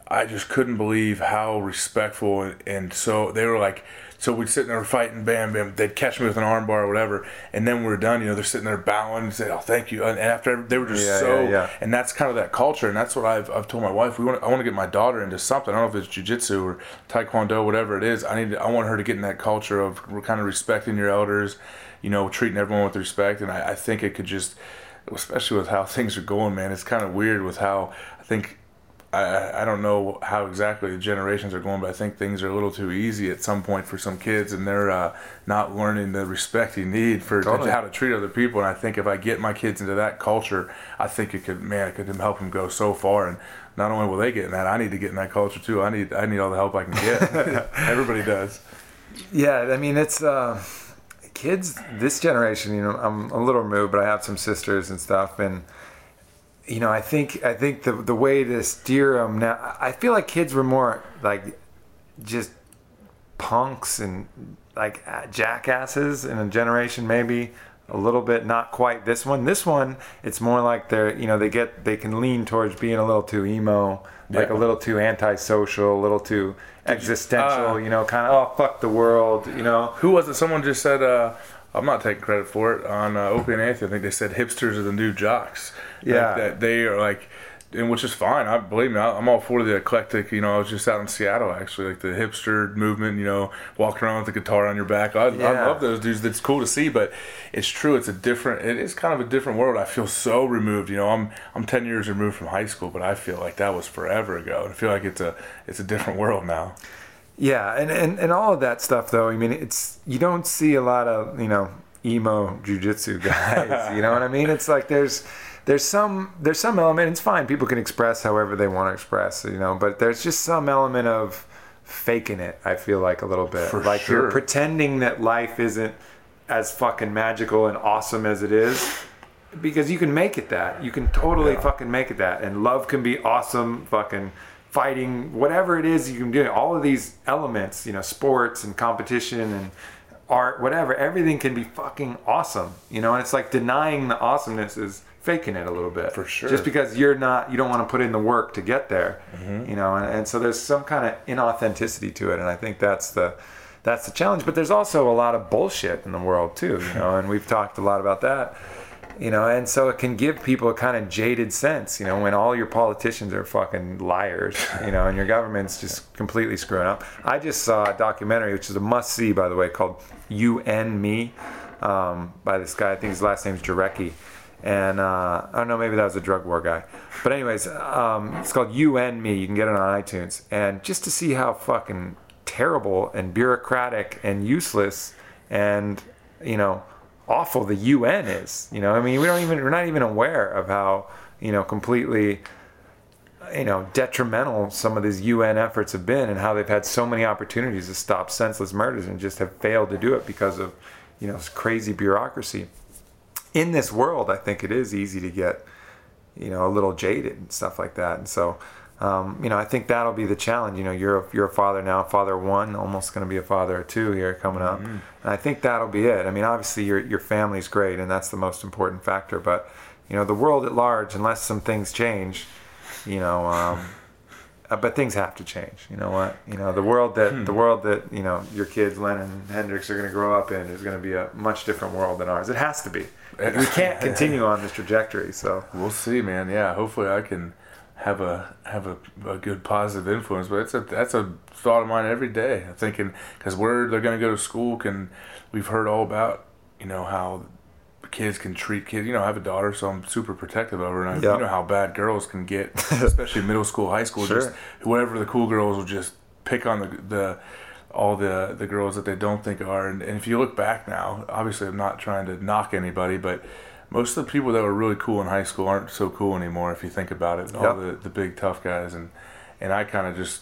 I just couldn't believe how respectful and, and so they were like, so we'd sit there fighting, bam, bam. They'd catch me with an armbar or whatever, and then we are done. You know, they're sitting there bowing and say, "Oh, thank you." And after they were just
Yeah,
so,
yeah, yeah.
and that's kind of that culture, and that's what I've, I've told my wife. We want, I want to get my daughter into something. I don't know if it's jujitsu or taekwondo, whatever it is. I need, to, I want her to get in that culture of kind of respecting your elders, you know, treating everyone with respect. And I, I think it could just, especially with how things are going, man. It's kind of weird with how I think. I, I don't know how exactly the generations are going, but I think things are a little too easy at some point for some kids, and they're uh, not learning the respect you need for
Totally.
how to treat other people. And I think if I get my kids into that culture, I think it could, man, it could help them go so far. And not only will they get in that, I need to get in that culture too. I need, I need all the help I can get. Everybody does.
Yeah, I mean it's uh, kids. This generation, you know, I'm a little removed, but I have some sisters and stuff, and you know, I think I think the the way to steer them now. I feel like kids were more like just punks and like uh, jackasses in a generation, maybe a little bit. Not quite this one. This one, it's more like they're you know they get they can lean towards being a little too emo. like a little too antisocial, a little too existential.
uh,
you know, kind of oh fuck the world. You know.
Who was it? Someone just said, uh, I'm not taking credit for it, on uh, Opie and Anthony. I think they said hipsters are the new jocks. Like,
Yeah.
that they are like, and which is fine. I believe me. I- I'm all for the eclectic. You know, I was just out in Seattle actually, like the hipster movement. You know, walking around with the guitar on your back. I, I love those dudes. That's cool to see. But it's true. It's a different. It is kind of a different world. I feel so removed. You know, I'm I'm 10 years removed from high school, but I feel like that was forever ago. I feel like it's a it's a different world now.
Yeah, and, and, and all of that stuff though, I mean it's you don't see a lot of, you know, emo jujitsu guys. you know what I mean? It's like there's there's some there's some element it's fine, people can express however they want to express, you know, but there's just some element of faking it, I feel like a little bit.
For
like
sure.
you're pretending that life isn't as fucking magical and awesome as it is. Because you can make it that. You can totally
Yeah.
fucking make it that. And love can be awesome, fucking fighting, whatever it is you can do. All of these elements, you know, sports and competition and art, whatever, everything can be fucking awesome. You know, and it's like denying the awesomeness is faking it a little bit.
For sure.
Just because you're not, you don't want to put in the work to get there.
Mm-hmm.
You know, and, and so there's some kind of inauthenticity to it. And I think that's the, that's the challenge. But there's also a lot of bullshit in the world too, you know, and we've talked a lot about that you know and so it can give people a kind of jaded sense you know when all your politicians are fucking liars you know and your government's just completely screwing up. I just saw a documentary which is a must see by the way called un me um, by this guy. I think his last name's jarecki. And uh, i don't know maybe that was a drug war guy. But anyways um, it's called un me. You can get it on itunes. And just to see how fucking terrible and bureaucratic and useless and you know awful the UN is. You know, I mean, we don't even we're not even aware of how you know completely you know detrimental some of these UN efforts have been, and how they've had so many opportunities to stop senseless murders and just have failed to do it because of you know crazy bureaucracy. In this world, I think it is easy to get you know a little jaded and stuff like that, and so. Um, you know, I think that'll be the challenge. You know, you're a, you're a father now, father one, almost going to be a father of two here coming up, and I think that'll be it. I mean, obviously your your family's great, and that's the most important factor. But you know, the world at large, unless some things change, you know, um, uh, but things have to change. You know what? You know, the world that the world that you know your kids, Lennon and Hendrix, are going to grow up in is going to be a much different world than ours. It has to be. We can't continue on this trajectory. So.
We'll see, man. Yeah, hopefully I can have a have a, a good positive influence. But it's a that's a thought of mine every day. I'm thinking because we're they're gonna go to school. Can we've heard all about you know how kids can treat kids. You know, I have a daughter, so I'm super protective of her, and I, you know how bad girls can get, especially middle school, high school.
Sure.
Just whoever the cool girls will just pick on the the all the the girls that they don't think are. And, and if you look back now, obviously I'm not trying to knock anybody, but most of the people that were really cool in high school aren't so cool anymore. If you think about it, all the the big tough guys and and I kind of just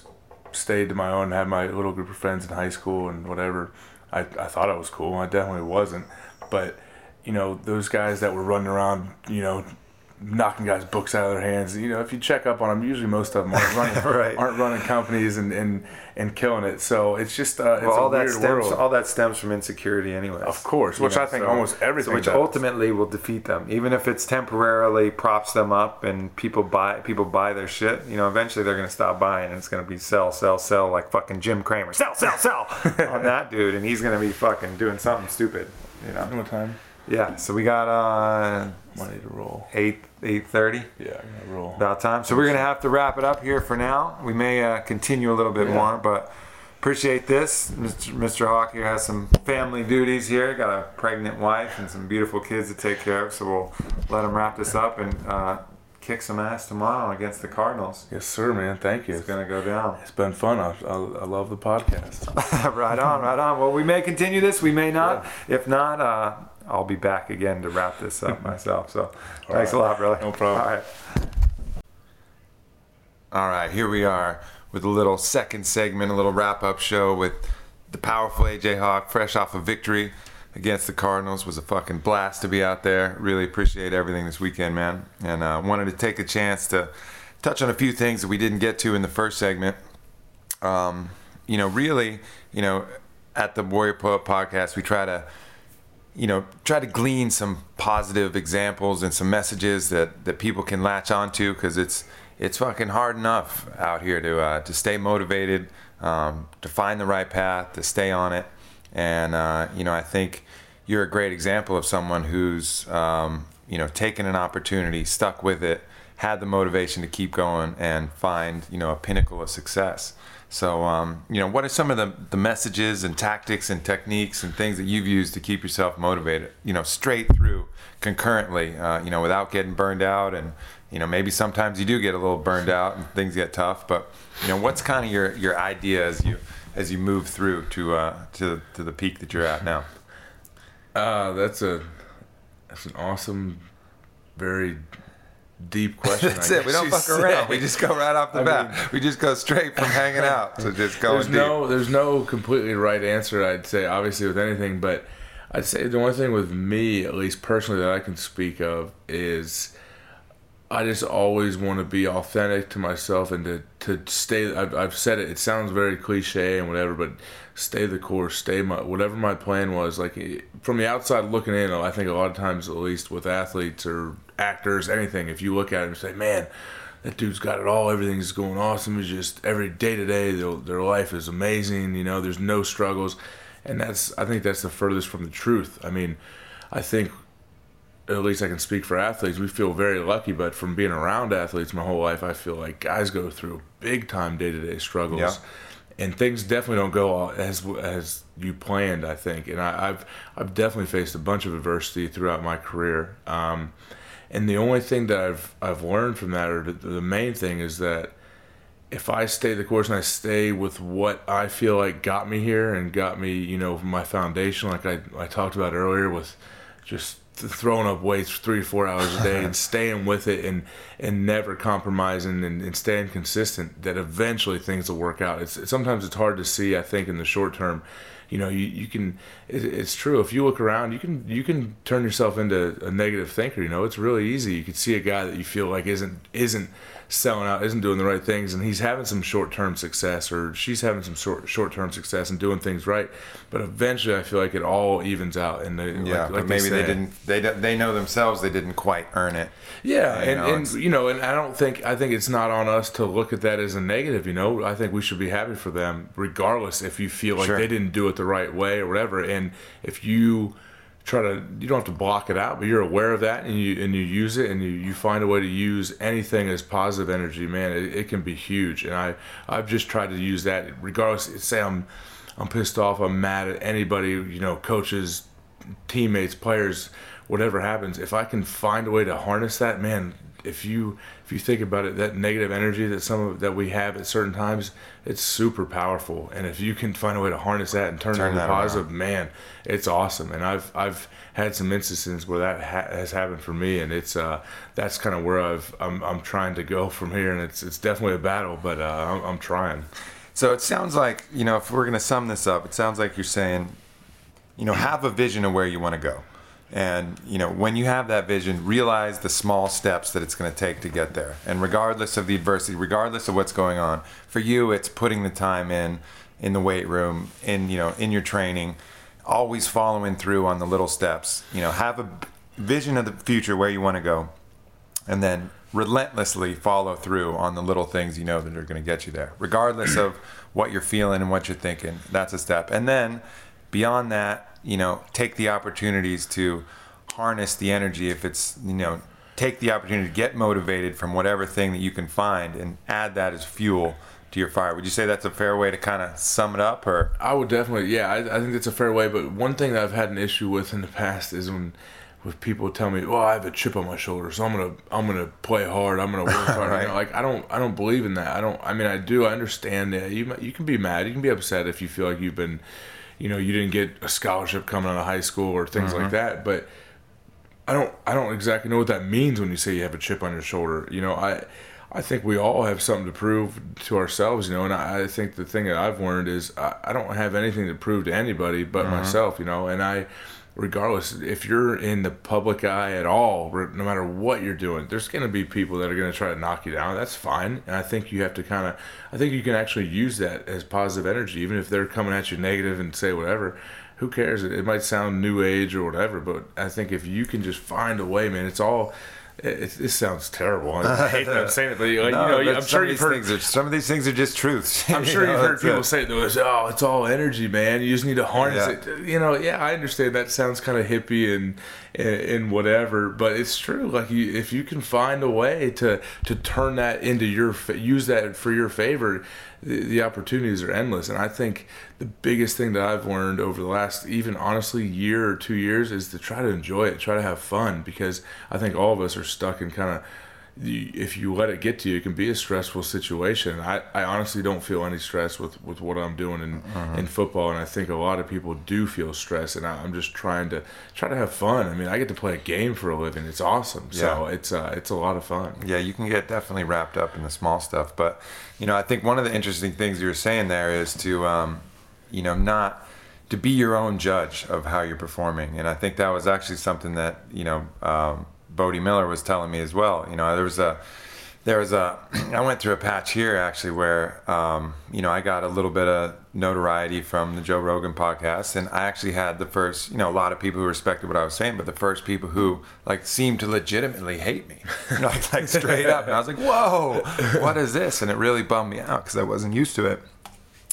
stayed to my own, had my little group of friends in high school and whatever. I, I thought I was cool. I definitely wasn't. But, you know, those guys that were running around, you know, knocking guys' books out of their hands, you know, if you check up on them, usually most of them aren't running,
Right.
aren't running companies and, and, and killing it. So it's just, uh, it's
Well, all that stems
world.
all that stems from insecurity, anyway.
Of course, which I think almost everything
so which
does.
ultimately will defeat them, even if it's temporarily props them up and people buy people buy their shit. You know, eventually they're gonna stop buying, and it's gonna be sell, sell, sell, like fucking Jim Cramer, sell, sell, sell on that dude, and he's gonna be fucking doing something stupid. You know.
what time?
Yeah. So we got uh
Money to roll.
eight eight thirty.
Yeah, roll.
About time. So we're gonna have to wrap it up here for now. We may uh, continue a little bit
Yeah.
more, but appreciate this. Mr. Mr. Hawk here has some family duties here. Got a pregnant wife and some beautiful kids to take care of. So we'll let him wrap this up and uh, kick some ass tomorrow against the Cardinals.
Yes, sir, man. Thank you.
It's gonna go down.
It's been fun. I, I, I love the podcast.
right on, right on. Well, we may continue this. We may not. If not, uh, I'll be back again to wrap this up myself. So thanks a lot, brother.
No problem.
All right. All right, here we are with a little second segment, a little wrap up show with the powerful AJ Hawk, fresh off a victory against the Cardinals. Was a fucking blast to be out there. Really appreciate everything this weekend, man. And uh, wanted to take a chance to touch on a few things that we didn't get to in the first segment. Um, you know, really, you know, at the Warrior Poet podcast, we try to you know, try to glean some positive examples and some messages that, that people can latch onto because it's it's fucking hard enough out here to uh, to stay motivated, um, to find the right path, to stay on it, and uh, you know I think you're a great example of someone who's um, you know taken an opportunity, stuck with it, had the motivation to keep going and find you know a pinnacle of success. So, um, you know, what are some of the, the messages and tactics and techniques and things that you've used to keep yourself motivated, you know, straight through concurrently, uh, you know, without getting burned out? And, you know, maybe sometimes you do get a little burned out and things get tough, but, you know, what's kind of your, your idea as you, as you move through to, uh, to, to the peak that you're at now?
Uh, that's a, that's an awesome, very deep question.
That's it. We don't fuck say. around. We just go right off the I bat. Mean, we just go straight from hanging out to just going
there's
deep.
no there's no completely right answer. I'd say obviously with anything, but I'd say the only thing with me, at least personally, that I can speak of is I just always want to be authentic to myself and to to stay. I've, I've said it. It sounds very cliche and whatever, but stay the course. Stay my whatever my plan was. Like eh, from the outside looking in, I think a lot of times, at least with athletes or actors, anything. If you look at it and say, man, that dude's got it all. Everything's going awesome. It's just every day to day, their life is amazing. You know, there's no struggles, and that's I think that's the furthest from the truth. I mean, I think at least I can speak for athletes. We feel very lucky, but from being around athletes my whole life, I feel like guys go through big time day to day struggles. Yeah. And things definitely don't go as as you planned, I think. And I, have I've definitely faced a bunch of adversity throughout my career. Um, and the only thing that I've I've learned from that, or the, the main thing, is that if I stay the course and I stay with what I feel like got me here and got me, you know, my foundation, like I, I talked about earlier, with just throwing up weights three or four hours a day and staying with it and and never compromising and, and staying consistent, that eventually things will work out. It's sometimes it's hard to see. I think in the short term you know you, you can it, it's true if you look around you can you can turn yourself into a negative thinker you know it's really easy you can see a guy that you feel like isn't isn't selling out isn't doing the right things and he's having some short-term success or she's having some short short-term success and doing things right but eventually i feel like it all evens out and they,
yeah like, like maybe they, they, didn't they they know themselves they didn't quite earn it
yeah and, know, and you know and i don't think i think it's not on us to look at that as a negative you know i think we should be happy for them regardless if you feel like sure. they didn't do it the right way or whatever and if you try to you don't have to block it out but you're aware of that and you and you use it and you, you find a way to use anything as positive energy man it, it can be huge. And i i've just tried to use that regardless say i'm i'm pissed off i'm mad at anybody you know coaches teammates players whatever happens if i can find a way to harness that man if you if you think about it, that negative energy that some of that we have at certain times, it's super powerful. And if you can find a way to harness that and turn, turn it into positive, around. man, it's awesome. And I've I've had some instances where that ha- has happened for me, and it's uh that's kind of where I've I'm I'm trying to go from here, and it's it's definitely a battle, but uh, I'm, I'm trying.
So it sounds like you know if we're gonna sum this up, it sounds like you're saying, you know, have a vision of where you want to go and you know, when you have that vision, realize the small steps that it's going to take to get there. And regardless of the adversity, regardless of what's going on, for you, it's putting the time in, in the weight room, in you know, in your training, always following through on the little steps. You know, have a vision of the future where you want to go, and then relentlessly follow through on the little things you know that are going to get you there, regardless of what you're feeling and what you're thinking. That's a step. And then beyond that, you know, take the opportunities to harness the energy if it's, you know, take the opportunity to get motivated from whatever thing that you can find and add that as fuel to your fire. Would you say that's a fair way to kind of sum it up or
I would definitely yeah, I, I think that's a fair way, but one thing that I've had an issue with in the past is when with people tell me, "Well, I have a chip on my shoulder, so I'm gonna I'm gonna play hard. I'm gonna work hard." right. you know, like I don't I don't believe in that. I don't. I mean, I do. I understand that you you can be mad, you can be upset if you feel like you've been you know you didn't get a scholarship coming out of high school or things like mm-hmm. that but i don't i don't exactly know what that means when you say you have a chip on your shoulder you know i i think we all have something to prove to ourselves you know and i, I think the thing that i've learned is I, I, don't have anything to prove to anybody but mm-hmm. myself you know and i regardless if you're in the public eye at all no matter what you're doing there's going to be people that are going to try to knock you down. That's fine. And i think you have to kind of i think you can actually use that as positive energy even if they're coming at you negative and say whatever. Who cares? It might sound new age or whatever but i think if you can just find a way man it's all it, it sounds terrible. I hate that I'm saying it, but like,
No,
you know, I'm sure you've heard.
things are some of these things are just truths.
I'm sure
You know,
you've heard people
a-
say those. Oh, it's all energy, man. You just need to harness
Yeah.
it. You know, yeah, I understand that sounds kind of hippie and, and whatever, but it's true. Like you, if you can find a way to to turn that into your use that for your favor, the, the opportunities are endless. And I think the biggest thing that I've learned over the last even honestly year or two years is to try to enjoy it, try to have fun, because I think all of us are stuck in kind of you, if you let it get to you, it can be a stressful situation. I, I honestly don't feel any stress with, with what I'm doing in, in football, and I think a lot of people do feel stress. And I, I'm just trying to try to have fun. I mean, I get to play a game for a living. It's awesome. So
Yeah.
it's uh, it's a lot of fun.
Yeah, you can get definitely wrapped up in the small stuff, but you know, I think one of the interesting things you were saying there is to, um, you know, not to be your own judge of how you're performing, and I think that was actually something that you know, um, Bode Miller was telling me as well. You know, there was a there was a I went through a patch here actually where um, you know I got a little bit of notoriety from the Joe Rogan podcast, and I actually had the first you know a lot of people who respected what I was saying, but the first people who like seemed to legitimately hate me, like, like straight up, and I was like, whoa, what is this? And it really bummed me out because I wasn't used to it.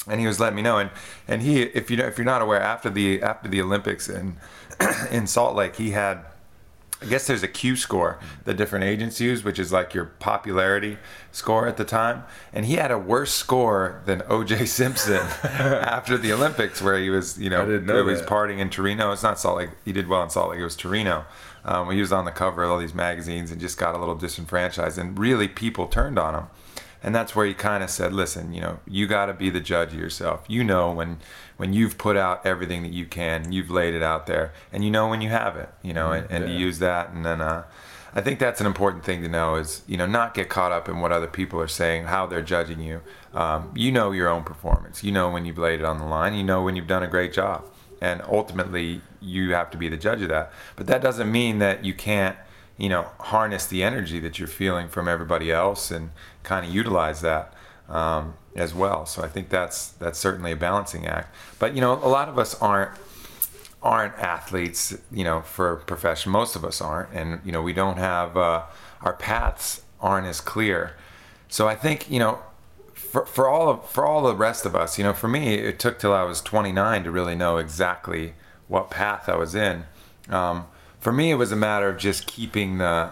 And he was letting me know, and and he, if you know, if you're not aware, after the after the Olympics in in Salt Lake, he had I guess there's a Q score that different agents use, which is like your popularity score at the time. And he had a worse score than O.J. Simpson after the Olympics, where he was, you know,
know
he was partying in Torino. It's not Salt Lake. He did well in Salt Lake. It was Torino. Um, he was on the cover of all these magazines and just got a little disenfranchised. And really, people turned on him. And that's where he kind of said, "Listen, you know, you got to be the judge of yourself. You know when when you've put out everything that you can, you've laid it out there, and you know when you have it. You know, and, and to
Yeah.
use that. And then uh, I think that's an important thing to know is you know not get caught up in what other people are saying, how they're judging you. Um, you know your own performance. You know when you've laid it on the line. You know when you've done a great job. And ultimately, you have to be the judge of that. But that doesn't mean that you can't you know, harness the energy that you're feeling from everybody else and kind of utilize that um, as well. So I think that's that's certainly a balancing act. But you know, a lot of us aren't aren't athletes, you know, for profession. Most of us aren't, and you know, we don't have uh, our paths aren't as clear. So I think you know, for, for all of for all the rest of us, you know, for me, it took till I was 29 to really know exactly what path I was in. Um, for me, it was a matter of just keeping the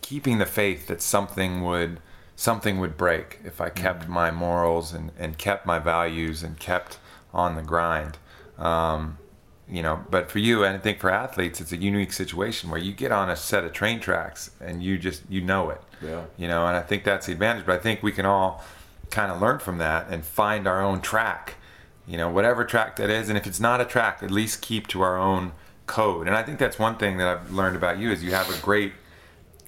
keeping the faith that something would something would break if I kept my morals and, and kept my values and kept on the grind. Um, you know, but for you, and I think for athletes, it's a unique situation where you get on a set of train tracks and you just you know it.
Yeah.
You know, and I think that's the advantage. But I think we can all kind of learn from that and find our own track. You know, whatever track that is, and if it's not a track, at least keep to our own code. And I think that's one thing that I've learned about you is you have a great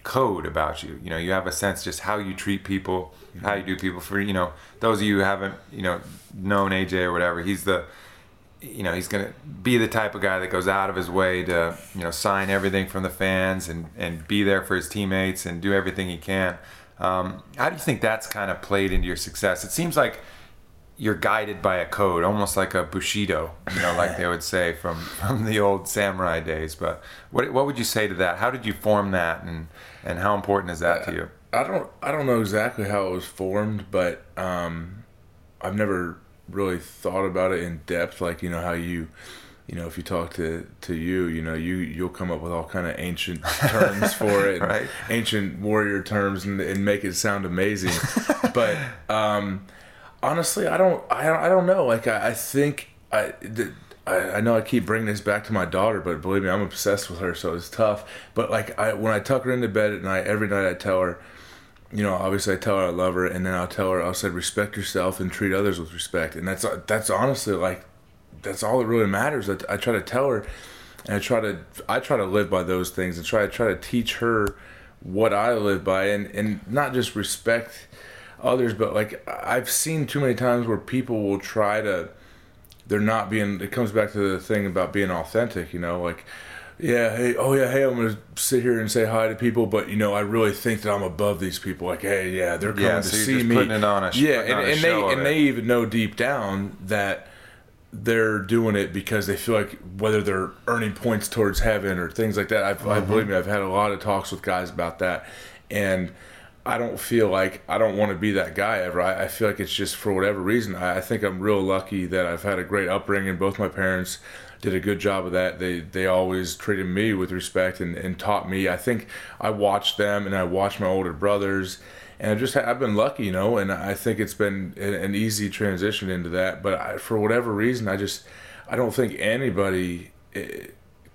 code about you. You know, you have a sense just how you treat people, how you do people. For you know, those of you who haven't you know known AJ or whatever, he's the you know he's gonna be the type of guy that goes out of his way to you know sign everything from the fans and and be there for his teammates and do everything he can. Um, how do you think that's kind of played into your success? It seems like you're guided by a code, almost like a bushido, you know, like they would say from from the old samurai days. But what what would you say to that? How did you form that, and and how important is that to you?
I don't I don't know exactly how it was formed, but um, I've never really thought about it in depth. Like you know how you, you know, if you talk to to you, you know, you you'll come up with all kind of ancient terms for it,
Right.
Ancient warrior terms, and, and make it sound amazing. but um, honestly, I don't I don't, I don't know. Like I, I think I. The, I, I know I keep bringing this back to my daughter, but believe me, I'm obsessed with her, so it's tough. But like, I when I tuck her into bed at night, every night I tell her, you know, obviously I tell her I love her, and then I'll tell her, I'll say, respect yourself and treat others with respect, and that's that's honestly like, that's all that really matters. I, I try to tell her, and I try to I try to live by those things, and try to try to teach her what I live by, and and not just respect others, but like I've seen too many times where people will try to, they're not being. It comes back to the thing about being authentic, you know, like yeah, hey, oh yeah, hey, I'm gonna sit here and say hi to people, but you know, I really think that I'm above these people. Like, hey, yeah, they're coming
Yeah,
to
so you're
see me.
putting it on a
yeah, and, and they and
it.
they even know deep down that they're doing it because they feel like whether they're earning points towards heaven or things like that. I've,
Mm-hmm.
believe me, I've had a lot of talks with guys about that, and I don't feel like I don't want to be that guy ever. I, I feel like it's just for whatever reason. I, I think I'm real lucky that I've had a great upbringing. Both my parents did a good job of that. They they always treated me with respect and, and taught me. I think I watched them and I watched my older brothers and I just I've been lucky, you know, and I think it's been an easy transition into that. But I, for whatever reason, I just I don't think anybody eh,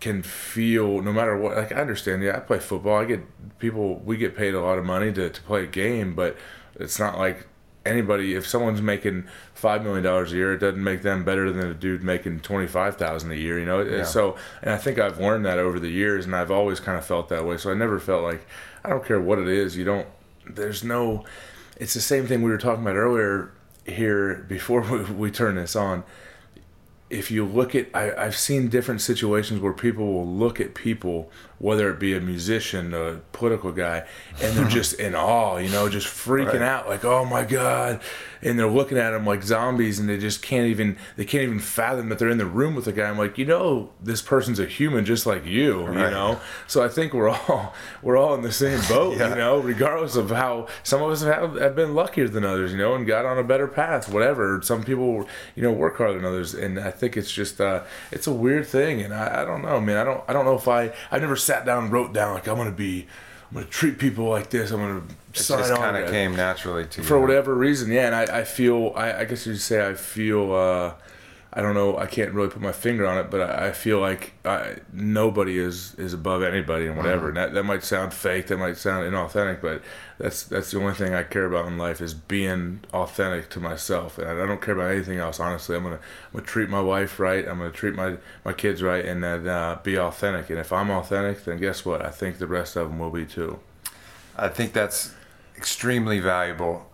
can feel no matter what. Like I understand, yeah, I play football. I get people. We get paid a lot of money to to play a game, but it's not like anybody. If someone's making five million dollars a year, it doesn't make them better than a dude making twenty five thousand a year. You know,
Yeah.
so and I think I've learned that over the years, and I've always kind of felt that way. So I never felt like I don't care what it is. You don't. There's no. It's the same thing we were talking about earlier here before we, we turn this on. If you look at, I, I've seen different situations where people will look at people, whether it be a musician, a political guy, and they're just in awe, you know, just freaking
Right.
out, like, oh my god, and they're looking at them like zombies, and they just can't even, they can't even fathom that they're in the room with a guy. I'm like, you know, this person's a human just like you, you know. So I think we're all, we're all in the same boat,
Yeah.
you know, regardless of how some of us have, have been luckier than others, you know, and got on a better path, whatever. Some people, you know, work harder than others, and I think it's just, uh, it's a weird thing, and I, I don't know, man. I don't, I don't know if I, I've never sat down and wrote down like I'm gonna be, I'm gonna treat people like this. I'm gonna
It
sign
just kind of came naturally to you.
for whatever reason, yeah. And I, I feel, I, I guess you'd say I feel, uh, I don't know, I can't really put my finger on it, but I, I feel like I, nobody is, is above anybody and whatever. And that, that might sound fake, that might sound inauthentic, but that's that's the only thing I care about in life is being authentic to myself. And I don't care about anything else, honestly. I'm gonna, I'm gonna treat my wife right. I'm gonna treat my, my kids right, and then uh, be authentic. And if I'm authentic, then guess what? I think the rest of them will be too.
I think that's extremely valuable,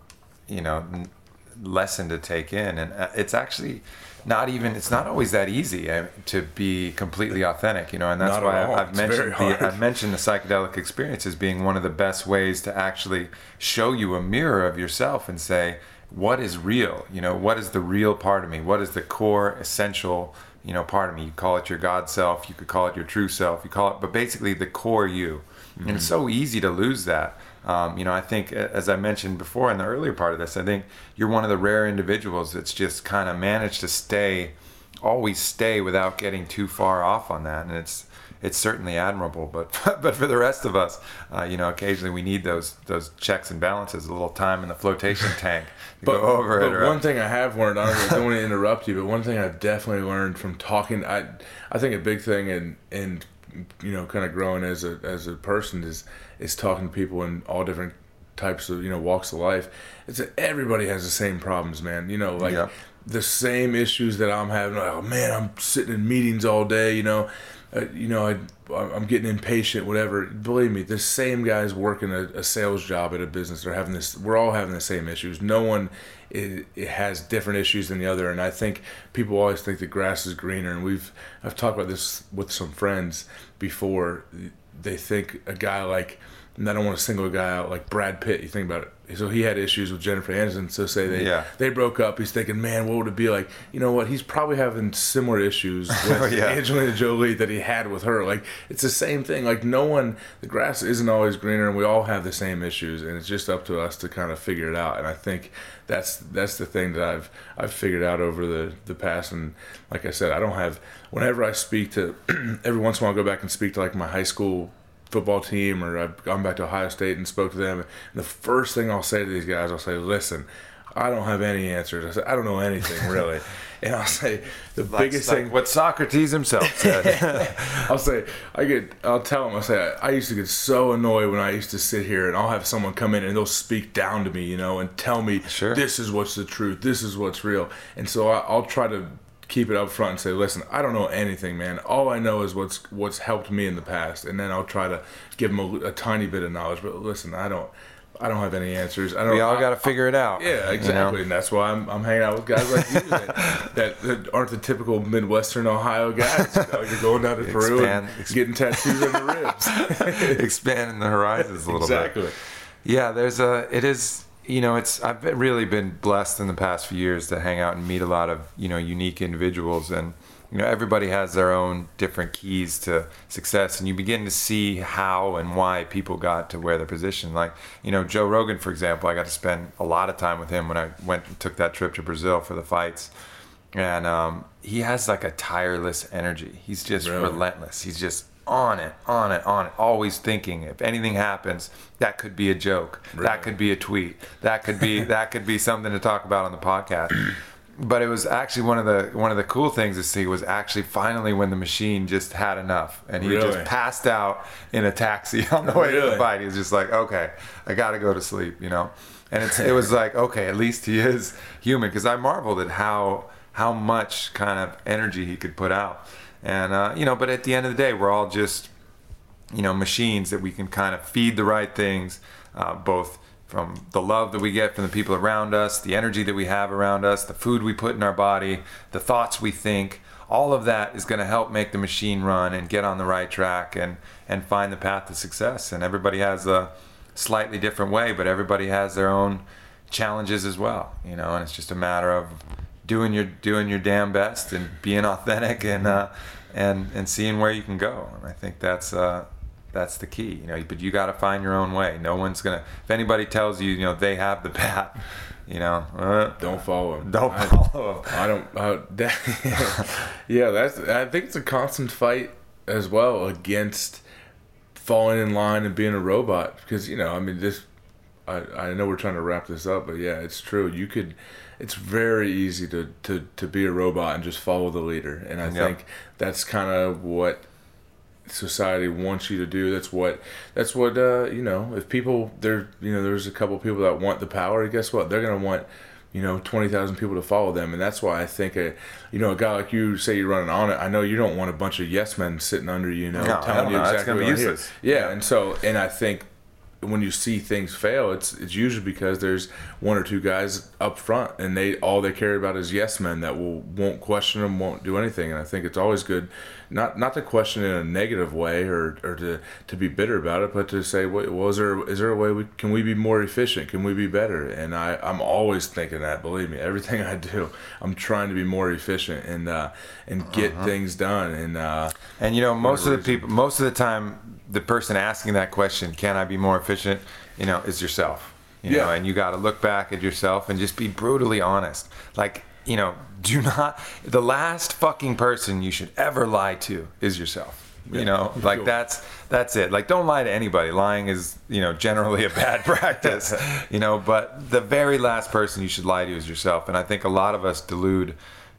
you know, n- lesson to take in, and uh, it's actually not even it's not always that easy uh, to be completely authentic, you know, and that's
Not
why. I've
It's
mentioned the. I've mentioned the psychedelic experience as being one of the best ways to actually show you a mirror of yourself and say what is real, you know, what is the real part of me, what is the core essential you know part of me? You call it your god self you could call it your true self you call it but basically the core you. And it's so easy to lose that um, you know i think as i mentioned before in the earlier part of this i think you're one of the rare individuals that's just kind of managed to stay always stay without getting too far off on that and it's it's certainly admirable but but for the rest of us uh, you know occasionally we need those those checks and balances a little time in the flotation tank to
But,
go over
but
it or
one thing I have learned, I don't, I don't want to interrupt you, but one thing I've definitely learned from talking, I, I think a big thing in, in, you know, kind of growing as a, as a person is, is talking to people in all different types of, you know, walks of life. It's everybody has the same problems, man. You know, like
Yeah.
the same issues that I'm having. Like, oh man, I'm sitting in meetings all day, you know, uh, you know, I, I'm getting impatient, whatever. Believe me, the same guys working a, a sales job at a business are having this. We're all having the same issues. No one it, it has different issues than the other, and I think people always think the grass is greener. And we've I've talked about this with some friends before. They think a guy like and I don't want to single a guy out like Brad Pitt. You think about it. So he had issues with Jennifer Aniston. So say they
Yeah.
they broke up. He's thinking, man, what would it be like? You know what? He's probably having similar issues with
Yeah.
Angelina Jolie that he had with her. Like it's the same thing. Like no one, the grass isn't always greener, and we all have the same issues, and it's just up to us to kind of figure it out. And I think that's that's the thing that I've I've figured out over the the past. And like I said, I don't have. Whenever I speak to, every once in a while, I go back and speak to like my high school football team or I've gone back to Ohio State and spoke to them. And the first thing I'll say to these guys, I'll say, listen, I don't have any answers. I say, I don't know anything really. and I'll say, the biggest
like
thing,
what Socrates himself said.
I'll say, I get, I'll tell them, I'll say, I, I used to get so annoyed when I used to sit here and I'll have someone come in and they'll speak down to me, you know, and tell me,
Sure.
this is what's the truth, this is what's real. And so I, I'll try to keep it up front and say, listen, I don't know anything, man. All I know is what's what's helped me in the past, and then I'll try to give them a, a tiny bit of knowledge. But listen, I don't, I don't have any answers. I don't.
we all got to figure it out.
yeah,
you know?
exactly, and that's why I'm, I'm hanging out with guys like you that, that, that aren't the typical Midwestern Ohio guys. You know, you're going down to Peru and
Expand- ex-
getting tattoos on the ribs.
Expanding the horizons a little bit.
exactly.
Yeah, there's a. It is. You know, it's I've really been blessed in the past few years to hang out and meet a lot of you know unique individuals, and you know everybody has their own different keys to success, and you begin to see how and why people got to where they're positioned. Like you know Joe Rogan, for example, I got to spend a lot of time with him when I went and took that trip to Brazil for the fights, and um, he has like a tireless energy. He's just
Really?
relentless. He's just on it, on it, on it, always thinking if anything happens, that could be a joke,
Really?
that could be a tweet, that could be that could be something to talk about on the podcast. But it was actually one of the one of the cool things to see was actually finally when the machine just had enough and he
Really?
just passed out in a taxi on the way to the fight. He was just like, okay, I got to go to sleep, you know. And it's it was like, okay, at least he is human because I marveled at how how much kind of energy he could put out. And uh, you know, but at the end of the day, we're all just you know machines that we can kind of feed the right things, uh, both from the love that we get from the people around us, the energy that we have around us, the food we put in our body, the thoughts we think. All of that is going to help make the machine run and get on the right track and and find the path to success. And everybody has a slightly different way, but everybody has their own challenges as well. You know, and it's just a matter of doing your doing your damn best and being authentic and uh, and and seeing where you can go. And I think that's uh, that's the key. You know, but you got to find your own way. No one's gonna. If anybody tells you, you know, they have the path, you know, uh,
Don't follow him.
don't
I-
follow 'em.
I don't. Uh, that, yeah, that's. I think it's a constant fight as well against falling in line and being a robot because you know, I mean, this. I, I know we're trying to wrap this up, but yeah, it's true. You could. It's very easy to, to, to be a robot and just follow the leader, and I
Yep.
think that's kind of what society wants you to do. That's what that's what uh, you know. If people there, you know, there's a couple people that want the power. Guess what? They're gonna want you know twenty thousand people to follow them, and that's why I think a you know a guy like you say you're running Onnit. I know you don't want a bunch of yes men sitting under you, you know,
No,
telling you
no, that's
exactly what
useless.
Yeah, and so and I think when you see things fail, it's it's usually because there's one or two guys up front, and they all they care about is yes men that will won't question them, won't do anything. And I think it's always good, not not to question in a negative way or, or to, to be bitter about it, but to say, well, is there is there a way we can we be more efficient? Can we be better? And I I'm always thinking that. Believe me, everything I do, I'm trying to be more efficient and uh, and get things done. And uh,
And you know, most of the people, most of the time, the person asking that question, "Can I be more efficient?" You know, is yourself. You know,
Yeah.
and you got to look back at yourself and just be brutally honest. Like, you know, do not. The last fucking person you should ever lie to is yourself. You know, like
Cool.
that's that's it. Like, don't lie to anybody. Lying is, you know, generally a bad practice. You know, but the very last person you should lie to is yourself. And I think a lot of us delude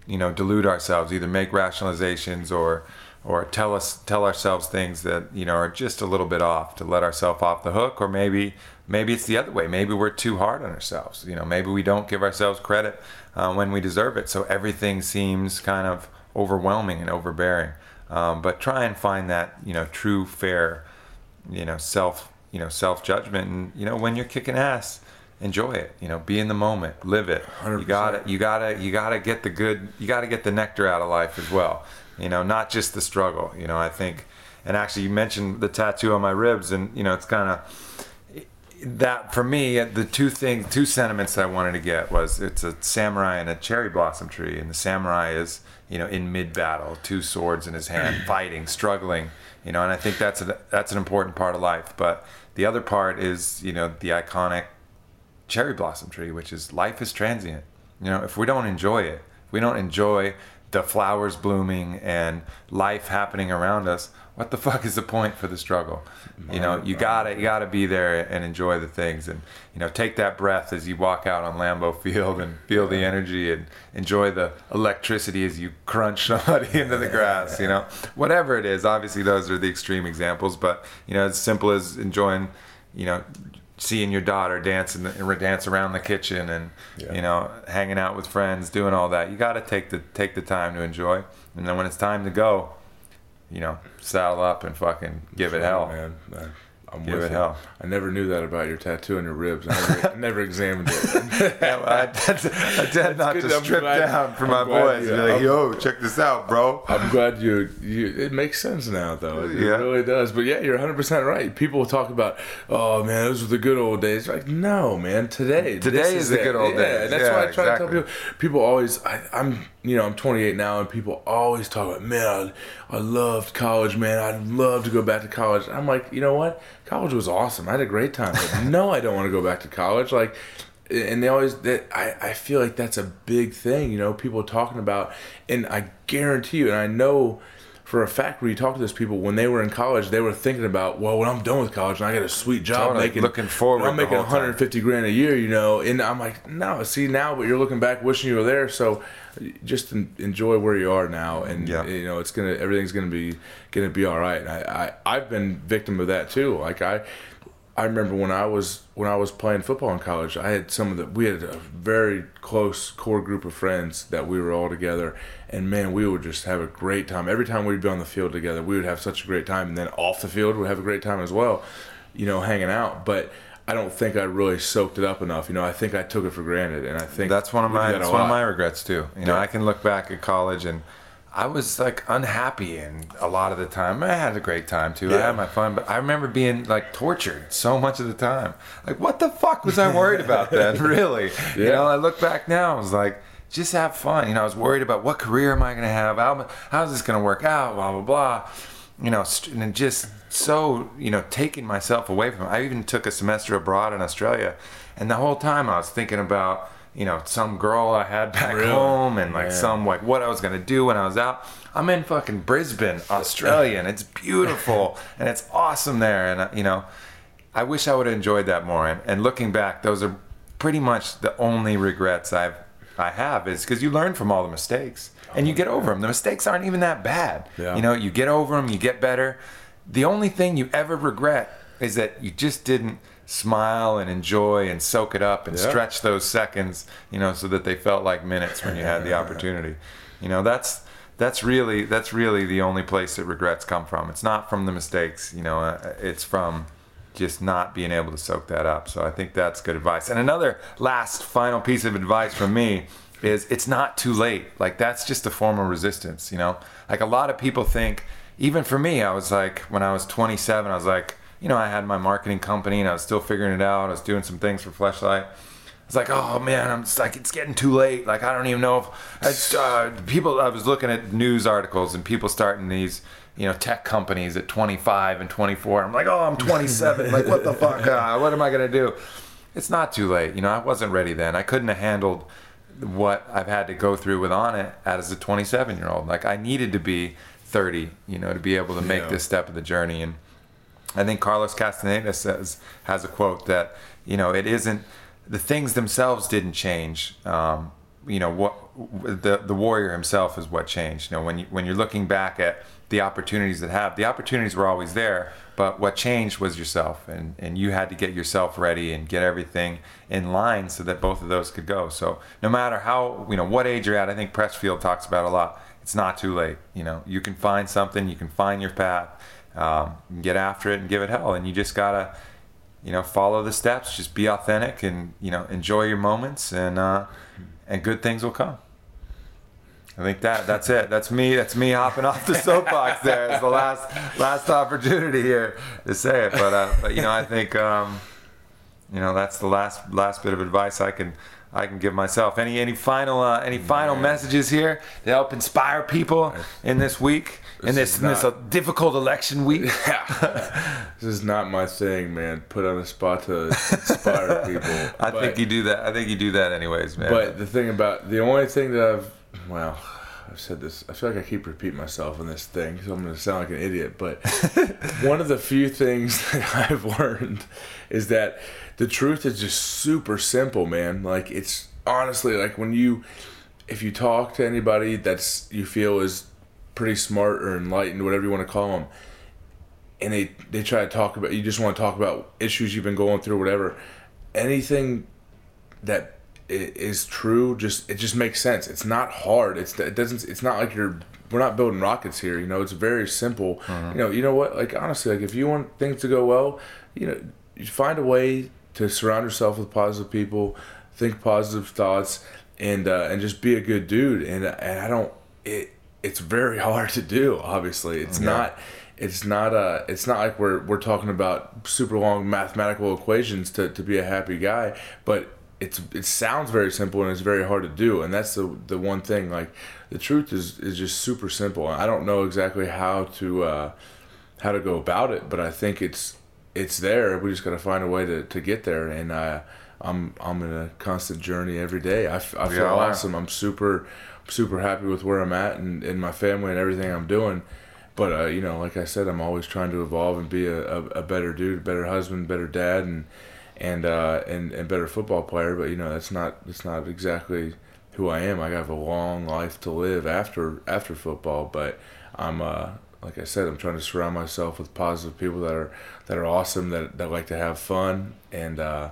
you know delude ourselves either make rationalizations or or tell us tell ourselves things that you know are just a little bit off to let ourselves off the hook or maybe maybe it's the other way. Maybe we're too hard on ourselves. You know maybe we don't give ourselves credit uh, when we deserve it. So everything seems kind of overwhelming and overbearing. Um, but try and find that you know true fair you know self you know self judgment and you know when you're kicking ass enjoy it. You know be in the moment live it. You
100%.
gotta you gotta you gotta get the good you gotta get the nectar out of life as well. You know not just the struggle. You know i think and actually you mentioned the tattoo on my ribs and you know it's kind of that for me the two things two sentiments that i wanted to get was it's a samurai and a cherry blossom tree and the samurai is you know in mid battle two swords in his hand fighting struggling you know and i think that's a, that's an important part of life but the other part is you know the iconic cherry blossom tree, which is life is transient. You know, if we don't enjoy it, if we don't enjoy the flowers blooming and life happening around us, what the fuck is the point for the struggle? You know, you gotta you gotta be there and enjoy the things, and you know, take that breath as you walk out on Lambeau Field and feel the energy and enjoy the electricity as you crunch somebody into the grass. You know, whatever it is. Obviously, those are the extreme examples, but you know, as simple as enjoying, you know, seeing your daughter dance dancing dance around the kitchen and
Yeah.
you know hanging out with friends doing all that you got to take the take the time to enjoy and then when it's time to go you know saddle up and fucking give it hell
man. I'm
Give
with
it
you.
hell.
I never knew that about your tattoo on your ribs. I never, I never examined it.
Yeah, well, I, I tend not
good.
to
I'm
strip
glad-
down for
I'm
my boys.
you-
like, yo, check this out, bro.
I'm glad you, you. It makes sense now, though. It
Yeah.
really does. But yeah, you're 100 percent right. People talk about, oh man, those were the good old days. Like, no, man, today.
Today
this
is the good old
yeah,
days.
And that's
Yeah,
why I try
exactly.
to tell people. People always, I, I'm, you know, I'm 28 now, and people always talk about, man, I, I loved college, man. I'd love to go back to college. I'm like, you know what? College was awesome. I had a great time. But no, I don't want to go back to college. Like, and they always that I, I feel like that's a big thing you know people talking about and i guarantee you and i know for a fact when you talk to those people when they were in college they were thinking about well when i'm done with college and i get a sweet job
Totally.
making
Looking forward
i'm making
whole time.
150 grand a year you know and i'm like no see now but you're looking back wishing you were there so just enjoy where you are now and
Yeah.
you know it's gonna everything's gonna be gonna be all right and I, I i've been victim of that too like i I remember when I was when I was playing football in college, I had some of the we had a very close core group of friends that we were all together, and man, we would just have a great time. Every time we'd be on the field together, we would have such a great time, and then off the field, we'd have a great time as well, you know, hanging out. But I don't think I really soaked it up enough. You know, I think I took it for granted, and I think
That's one of my
that
that's one of my regrets too. You know,
Yeah.
I can look back at college and I was like unhappy and a lot of the time. I had a great time too. I had my fun, but I remember being like tortured so much of the time. Like what the fuck was I worried about then? Really? You know, I look back now, I was like just have fun. You know, I was worried about what career am I going to have? How, how's this going to work out? Blah blah blah. You know, and just so you know, taking myself away from. It. I even took a semester abroad in Australia, and the whole time I was thinking about you know some girl I had back
Really?
home and like
Man.
some like what I was gonna do when I was out. I'm in fucking Brisbane, Australia, and it's beautiful and it's awesome there. And uh, you know, I wish I would have enjoyed that more. And, and looking back, those are pretty much the only regrets I've I have is because you learn from all the mistakes and you get over them. The mistakes aren't even that bad.
Yeah.
You know, you get over them, you get better. The only thing you ever regret is that you just didn't smile and enjoy and soak it up and
Yeah.
stretch those seconds, you know, so that they felt like minutes when you had the opportunity. You know, that's that's really that's really the only place that regrets come from. It's not from the mistakes, you know, uh, it's from just not being able to soak that up. So I think that's good advice. And another last final piece of advice from me is it's not too late. Like that's just a form of resistance, you know? Like a lot of people think even for me, I was like when I was 27, I was like, you know, I had my marketing company and I was still figuring it out. I was doing some things for Fleshlight. It's like, oh man, I'm just like, it's getting too late. Like, I don't even know if uh, people. I was looking at news articles and people starting these, you know, tech companies at 25 and 24. I'm like, oh, I'm 27. like, what the fuck? Uh, what am I gonna do? It's not too late. You know, I wasn't ready then. I couldn't have handled what I've had to go through with Onnit as a 27 year old. Like, I needed to be 30, you know, to be able to make
Yeah.
this step of the journey. And I think Carlos Castaneda says has a quote that you know it isn't the things themselves didn't change. Um, you know what the the warrior himself is what changed. You know when you when you're looking back at the opportunities that have the opportunities were always there, but what changed was yourself, and and you had to get yourself ready and get everything in line so that both of those could go. So no matter how you know what age you're at, I think Pressfield talks about a lot. It's not too late. You know you can find something, you can find your path um, get after it and give it hell and you just gotta you know follow the steps just be authentic and you know enjoy your moments and uh, and good things will come I think that that's it. That's me. That's me hopping off the soapbox. There is the last last opportunity here to say it. But uh, but you know, I think um, you know that's the last last bit of advice I can I can give myself. Any any final uh, any final messages here to help inspire people in this week in
This
in this
not-
difficult election week? Yeah.
this is not my thing, man. Put on the spot to inspire people.
I
But-
think you do that. I think you do that anyways, man.
But the thing about the only thing that I've well, I've said this. I feel like I keep repeating myself on this thing, so I'm going to sound like an idiot. But one of the few things that I've learned is that the truth is just super simple, man. Like it's honestly like when you, if you talk to anybody that's you feel is pretty smart or enlightened, whatever you want to call them, and they they try to talk about you just want to talk about issues you've been going through, whatever. Anything that is true just it just makes sense it's not hard it's it doesn't it's not like you're we're not building rockets here. You know, it's very simple. You know, you know what? Like honestly, like if you want things to go well, you know, you find a way to surround yourself with positive people, think positive thoughts, and uh, and just be a good dude. And and I don't it. It's very hard to do. Obviously, it's not. It's not uh It's not like we're we're talking about super long mathematical equations to, to be a happy guy, but it's it sounds very simple and it's very hard to do. And that's the the one thing. Like the truth is is just super simple. I don't know exactly how to uh, how to go about it, but I think it's it's there. We just got to find a way to, to get there. And uh, I'm I'm in a constant journey every day. I feel
all are.
awesome. I'm super super happy with where I'm at and, and my family and everything I'm doing. But uh, you know, like I said, I'm always trying to evolve and be a, a, a better dude, better husband, better dad, and and uh, and and better football player. But you know, that's not that's not exactly who I am. I have a long life to live after after football. But I'm uh, like I said, I'm trying to surround myself with positive people that are that are awesome, that that like to have fun, and uh,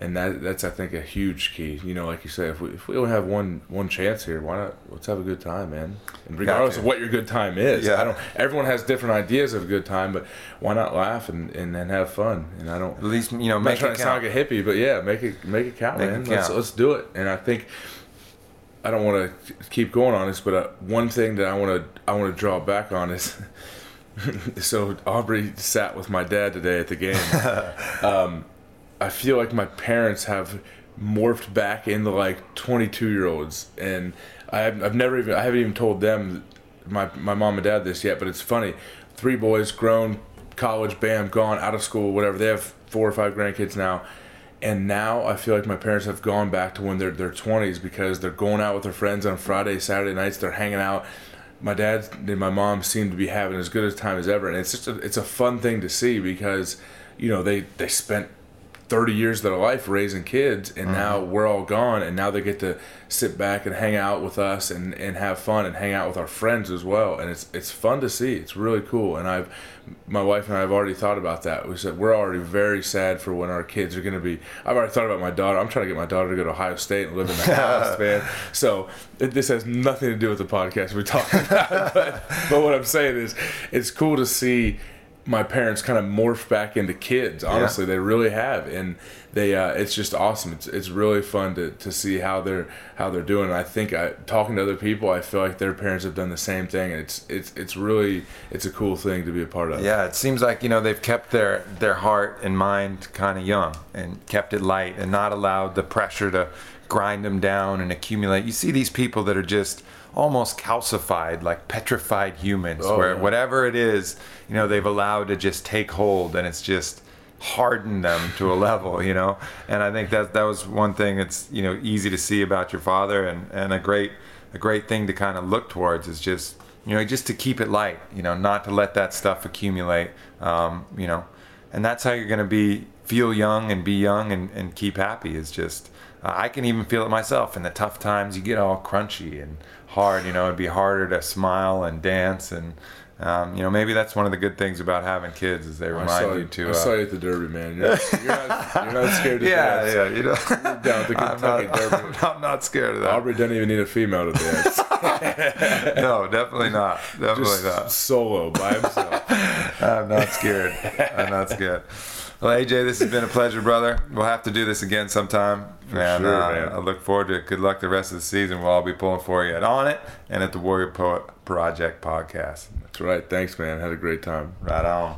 and that that's I think a huge key. You know, like you say, if we if we only have one one chance here, why not? Let's have a good time, man. And regardless of what your good time is,
Yeah.
I don't. Everyone has different ideas of a good time, but why not laugh and and, and have fun? And I don't.
At least you know,
I'm not
make
trying
it
to sound like a hippie, but yeah, make it make it count,
Make it
man. Let's let's do it. And I think I don't want to keep going on this, but uh, one thing that I want to I want to draw back on is so Aubrey sat with my dad today at the game. um, I feel like my parents have morphed back into like 22 year olds, and I have, I've never even I haven't even told them my my mom and dad this yet, but it's funny. Three boys, grown, college, bam, gone, out of school, whatever. They have four or five grandkids now. And now I feel like my parents have gone back to when they're their twenties because they're going out with their friends on Friday, Saturday nights. They're hanging out. My dad and my mom seem to be having as good a time as ever, and it's just a, it's a fun thing to see because you know they they spent 30 years of their life raising kids and now uh-huh. we're all gone and now they get to sit back and hang out with us and, and have fun and hang out with our friends as well. And it's it's fun to see. It's really cool. And I've my wife and I have already thought about that. We said we're already very sad for when our kids are going to be I've already thought about my daughter. I'm trying to get my daughter to go to Ohio State and live in the house man. So it, this has nothing to do with the podcast we're talking about but, but what I'm saying is it's cool to see my parents kind of morph back into kids honestly they really have and they uh, it's just awesome. It's, it's really fun to, to see how they're how they're doing and i think I, talking to other people i feel like their parents have done the same thing and it's it's it's really it's a cool thing to be a part of.
Yeah, it seems like you know they've kept their their heart and mind kind of young and kept it light and not allowed the pressure to grind them down and accumulate. You see these people that are just almost calcified, like petrified humans,
Oh,
where
yeah.
whatever it is, you know, they've allowed to just take hold and it's just hardened them to a level, you know. And I think that that was one thing that's you know easy to see about your father and and a great a great thing to kind of look towards is just you know just to keep it light you know not to let that stuff accumulate um, you know and that's how you're going to be feel young and be young and, and keep happy is just uh, i can even feel it myself in the tough times you get all crunchy and hard you know it'd be harder to smile and dance and um, you know maybe that's one of the good things about having kids is they remind you
you
to
I
uh,
saw you at the Derby, man. You're, you're, not, you're not scared to
yeah
dance.
yeah yeah. you know
Down at the
I'm not,
Derby.
I'm not scared of that
Aubrey doesn't even need a female to dance.
no definitely not definitely
Just
not
solo by himself.
I'm not scared. I'm not scared. Well, AJ, this has been a pleasure, brother. We'll have to do this again sometime. and
sure,
uh,
man.
I look forward to it. Good luck the rest of the season. We'll all be pulling for you at Onnit and at the Warrior Poet Project podcast.
That's right. Thanks, man. Had a great time.
Right on.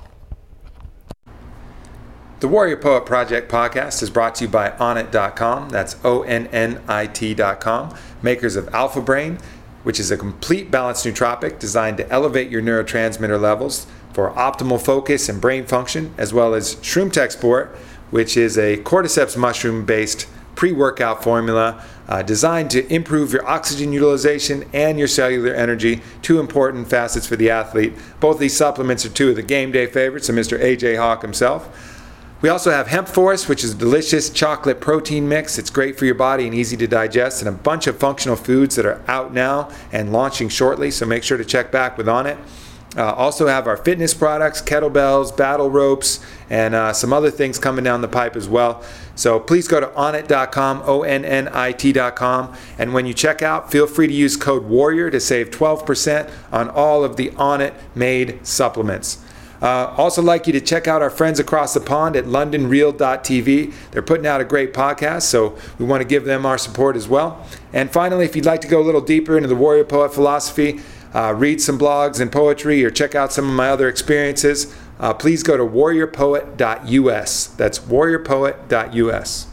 The Warrior Poet Project podcast is brought to you by Onnit.com. That's O N N I T.com. Makers of Alpha Brain, which is a complete balanced nootropic designed to elevate your neurotransmitter levels for optimal focus and brain function, as well as Shroom Tech Sport, which is a cordyceps mushroom based pre workout formula uh, designed to improve your oxygen utilization and your cellular energy, two important facets for the athlete. Both these supplements are two of the game day favorites of Mr. AJ Hawk himself. We also have Hemp Force, which is a delicious chocolate protein mix. It's great for your body and easy to digest, and a bunch of functional foods that are out now and launching shortly, so make sure to check back with Onnit. Uh, also have our fitness products, kettlebells, battle ropes, and uh, some other things coming down the pipe as well. So please go to onnit.com, O-N-N-I-T.com, and when you check out, feel free to use code WARRIOR to save 12% on all of the Onnit made supplements. Uh, also, like you to check out our friends across the pond at LondonReal.tv. They're putting out a great podcast, so we want to give them our support as well. And finally, if you'd like to go a little deeper into the warrior poet philosophy, uh, read some blogs and poetry, or check out some of my other experiences, uh, please go to warriorpoet.us. That's warriorpoet.us.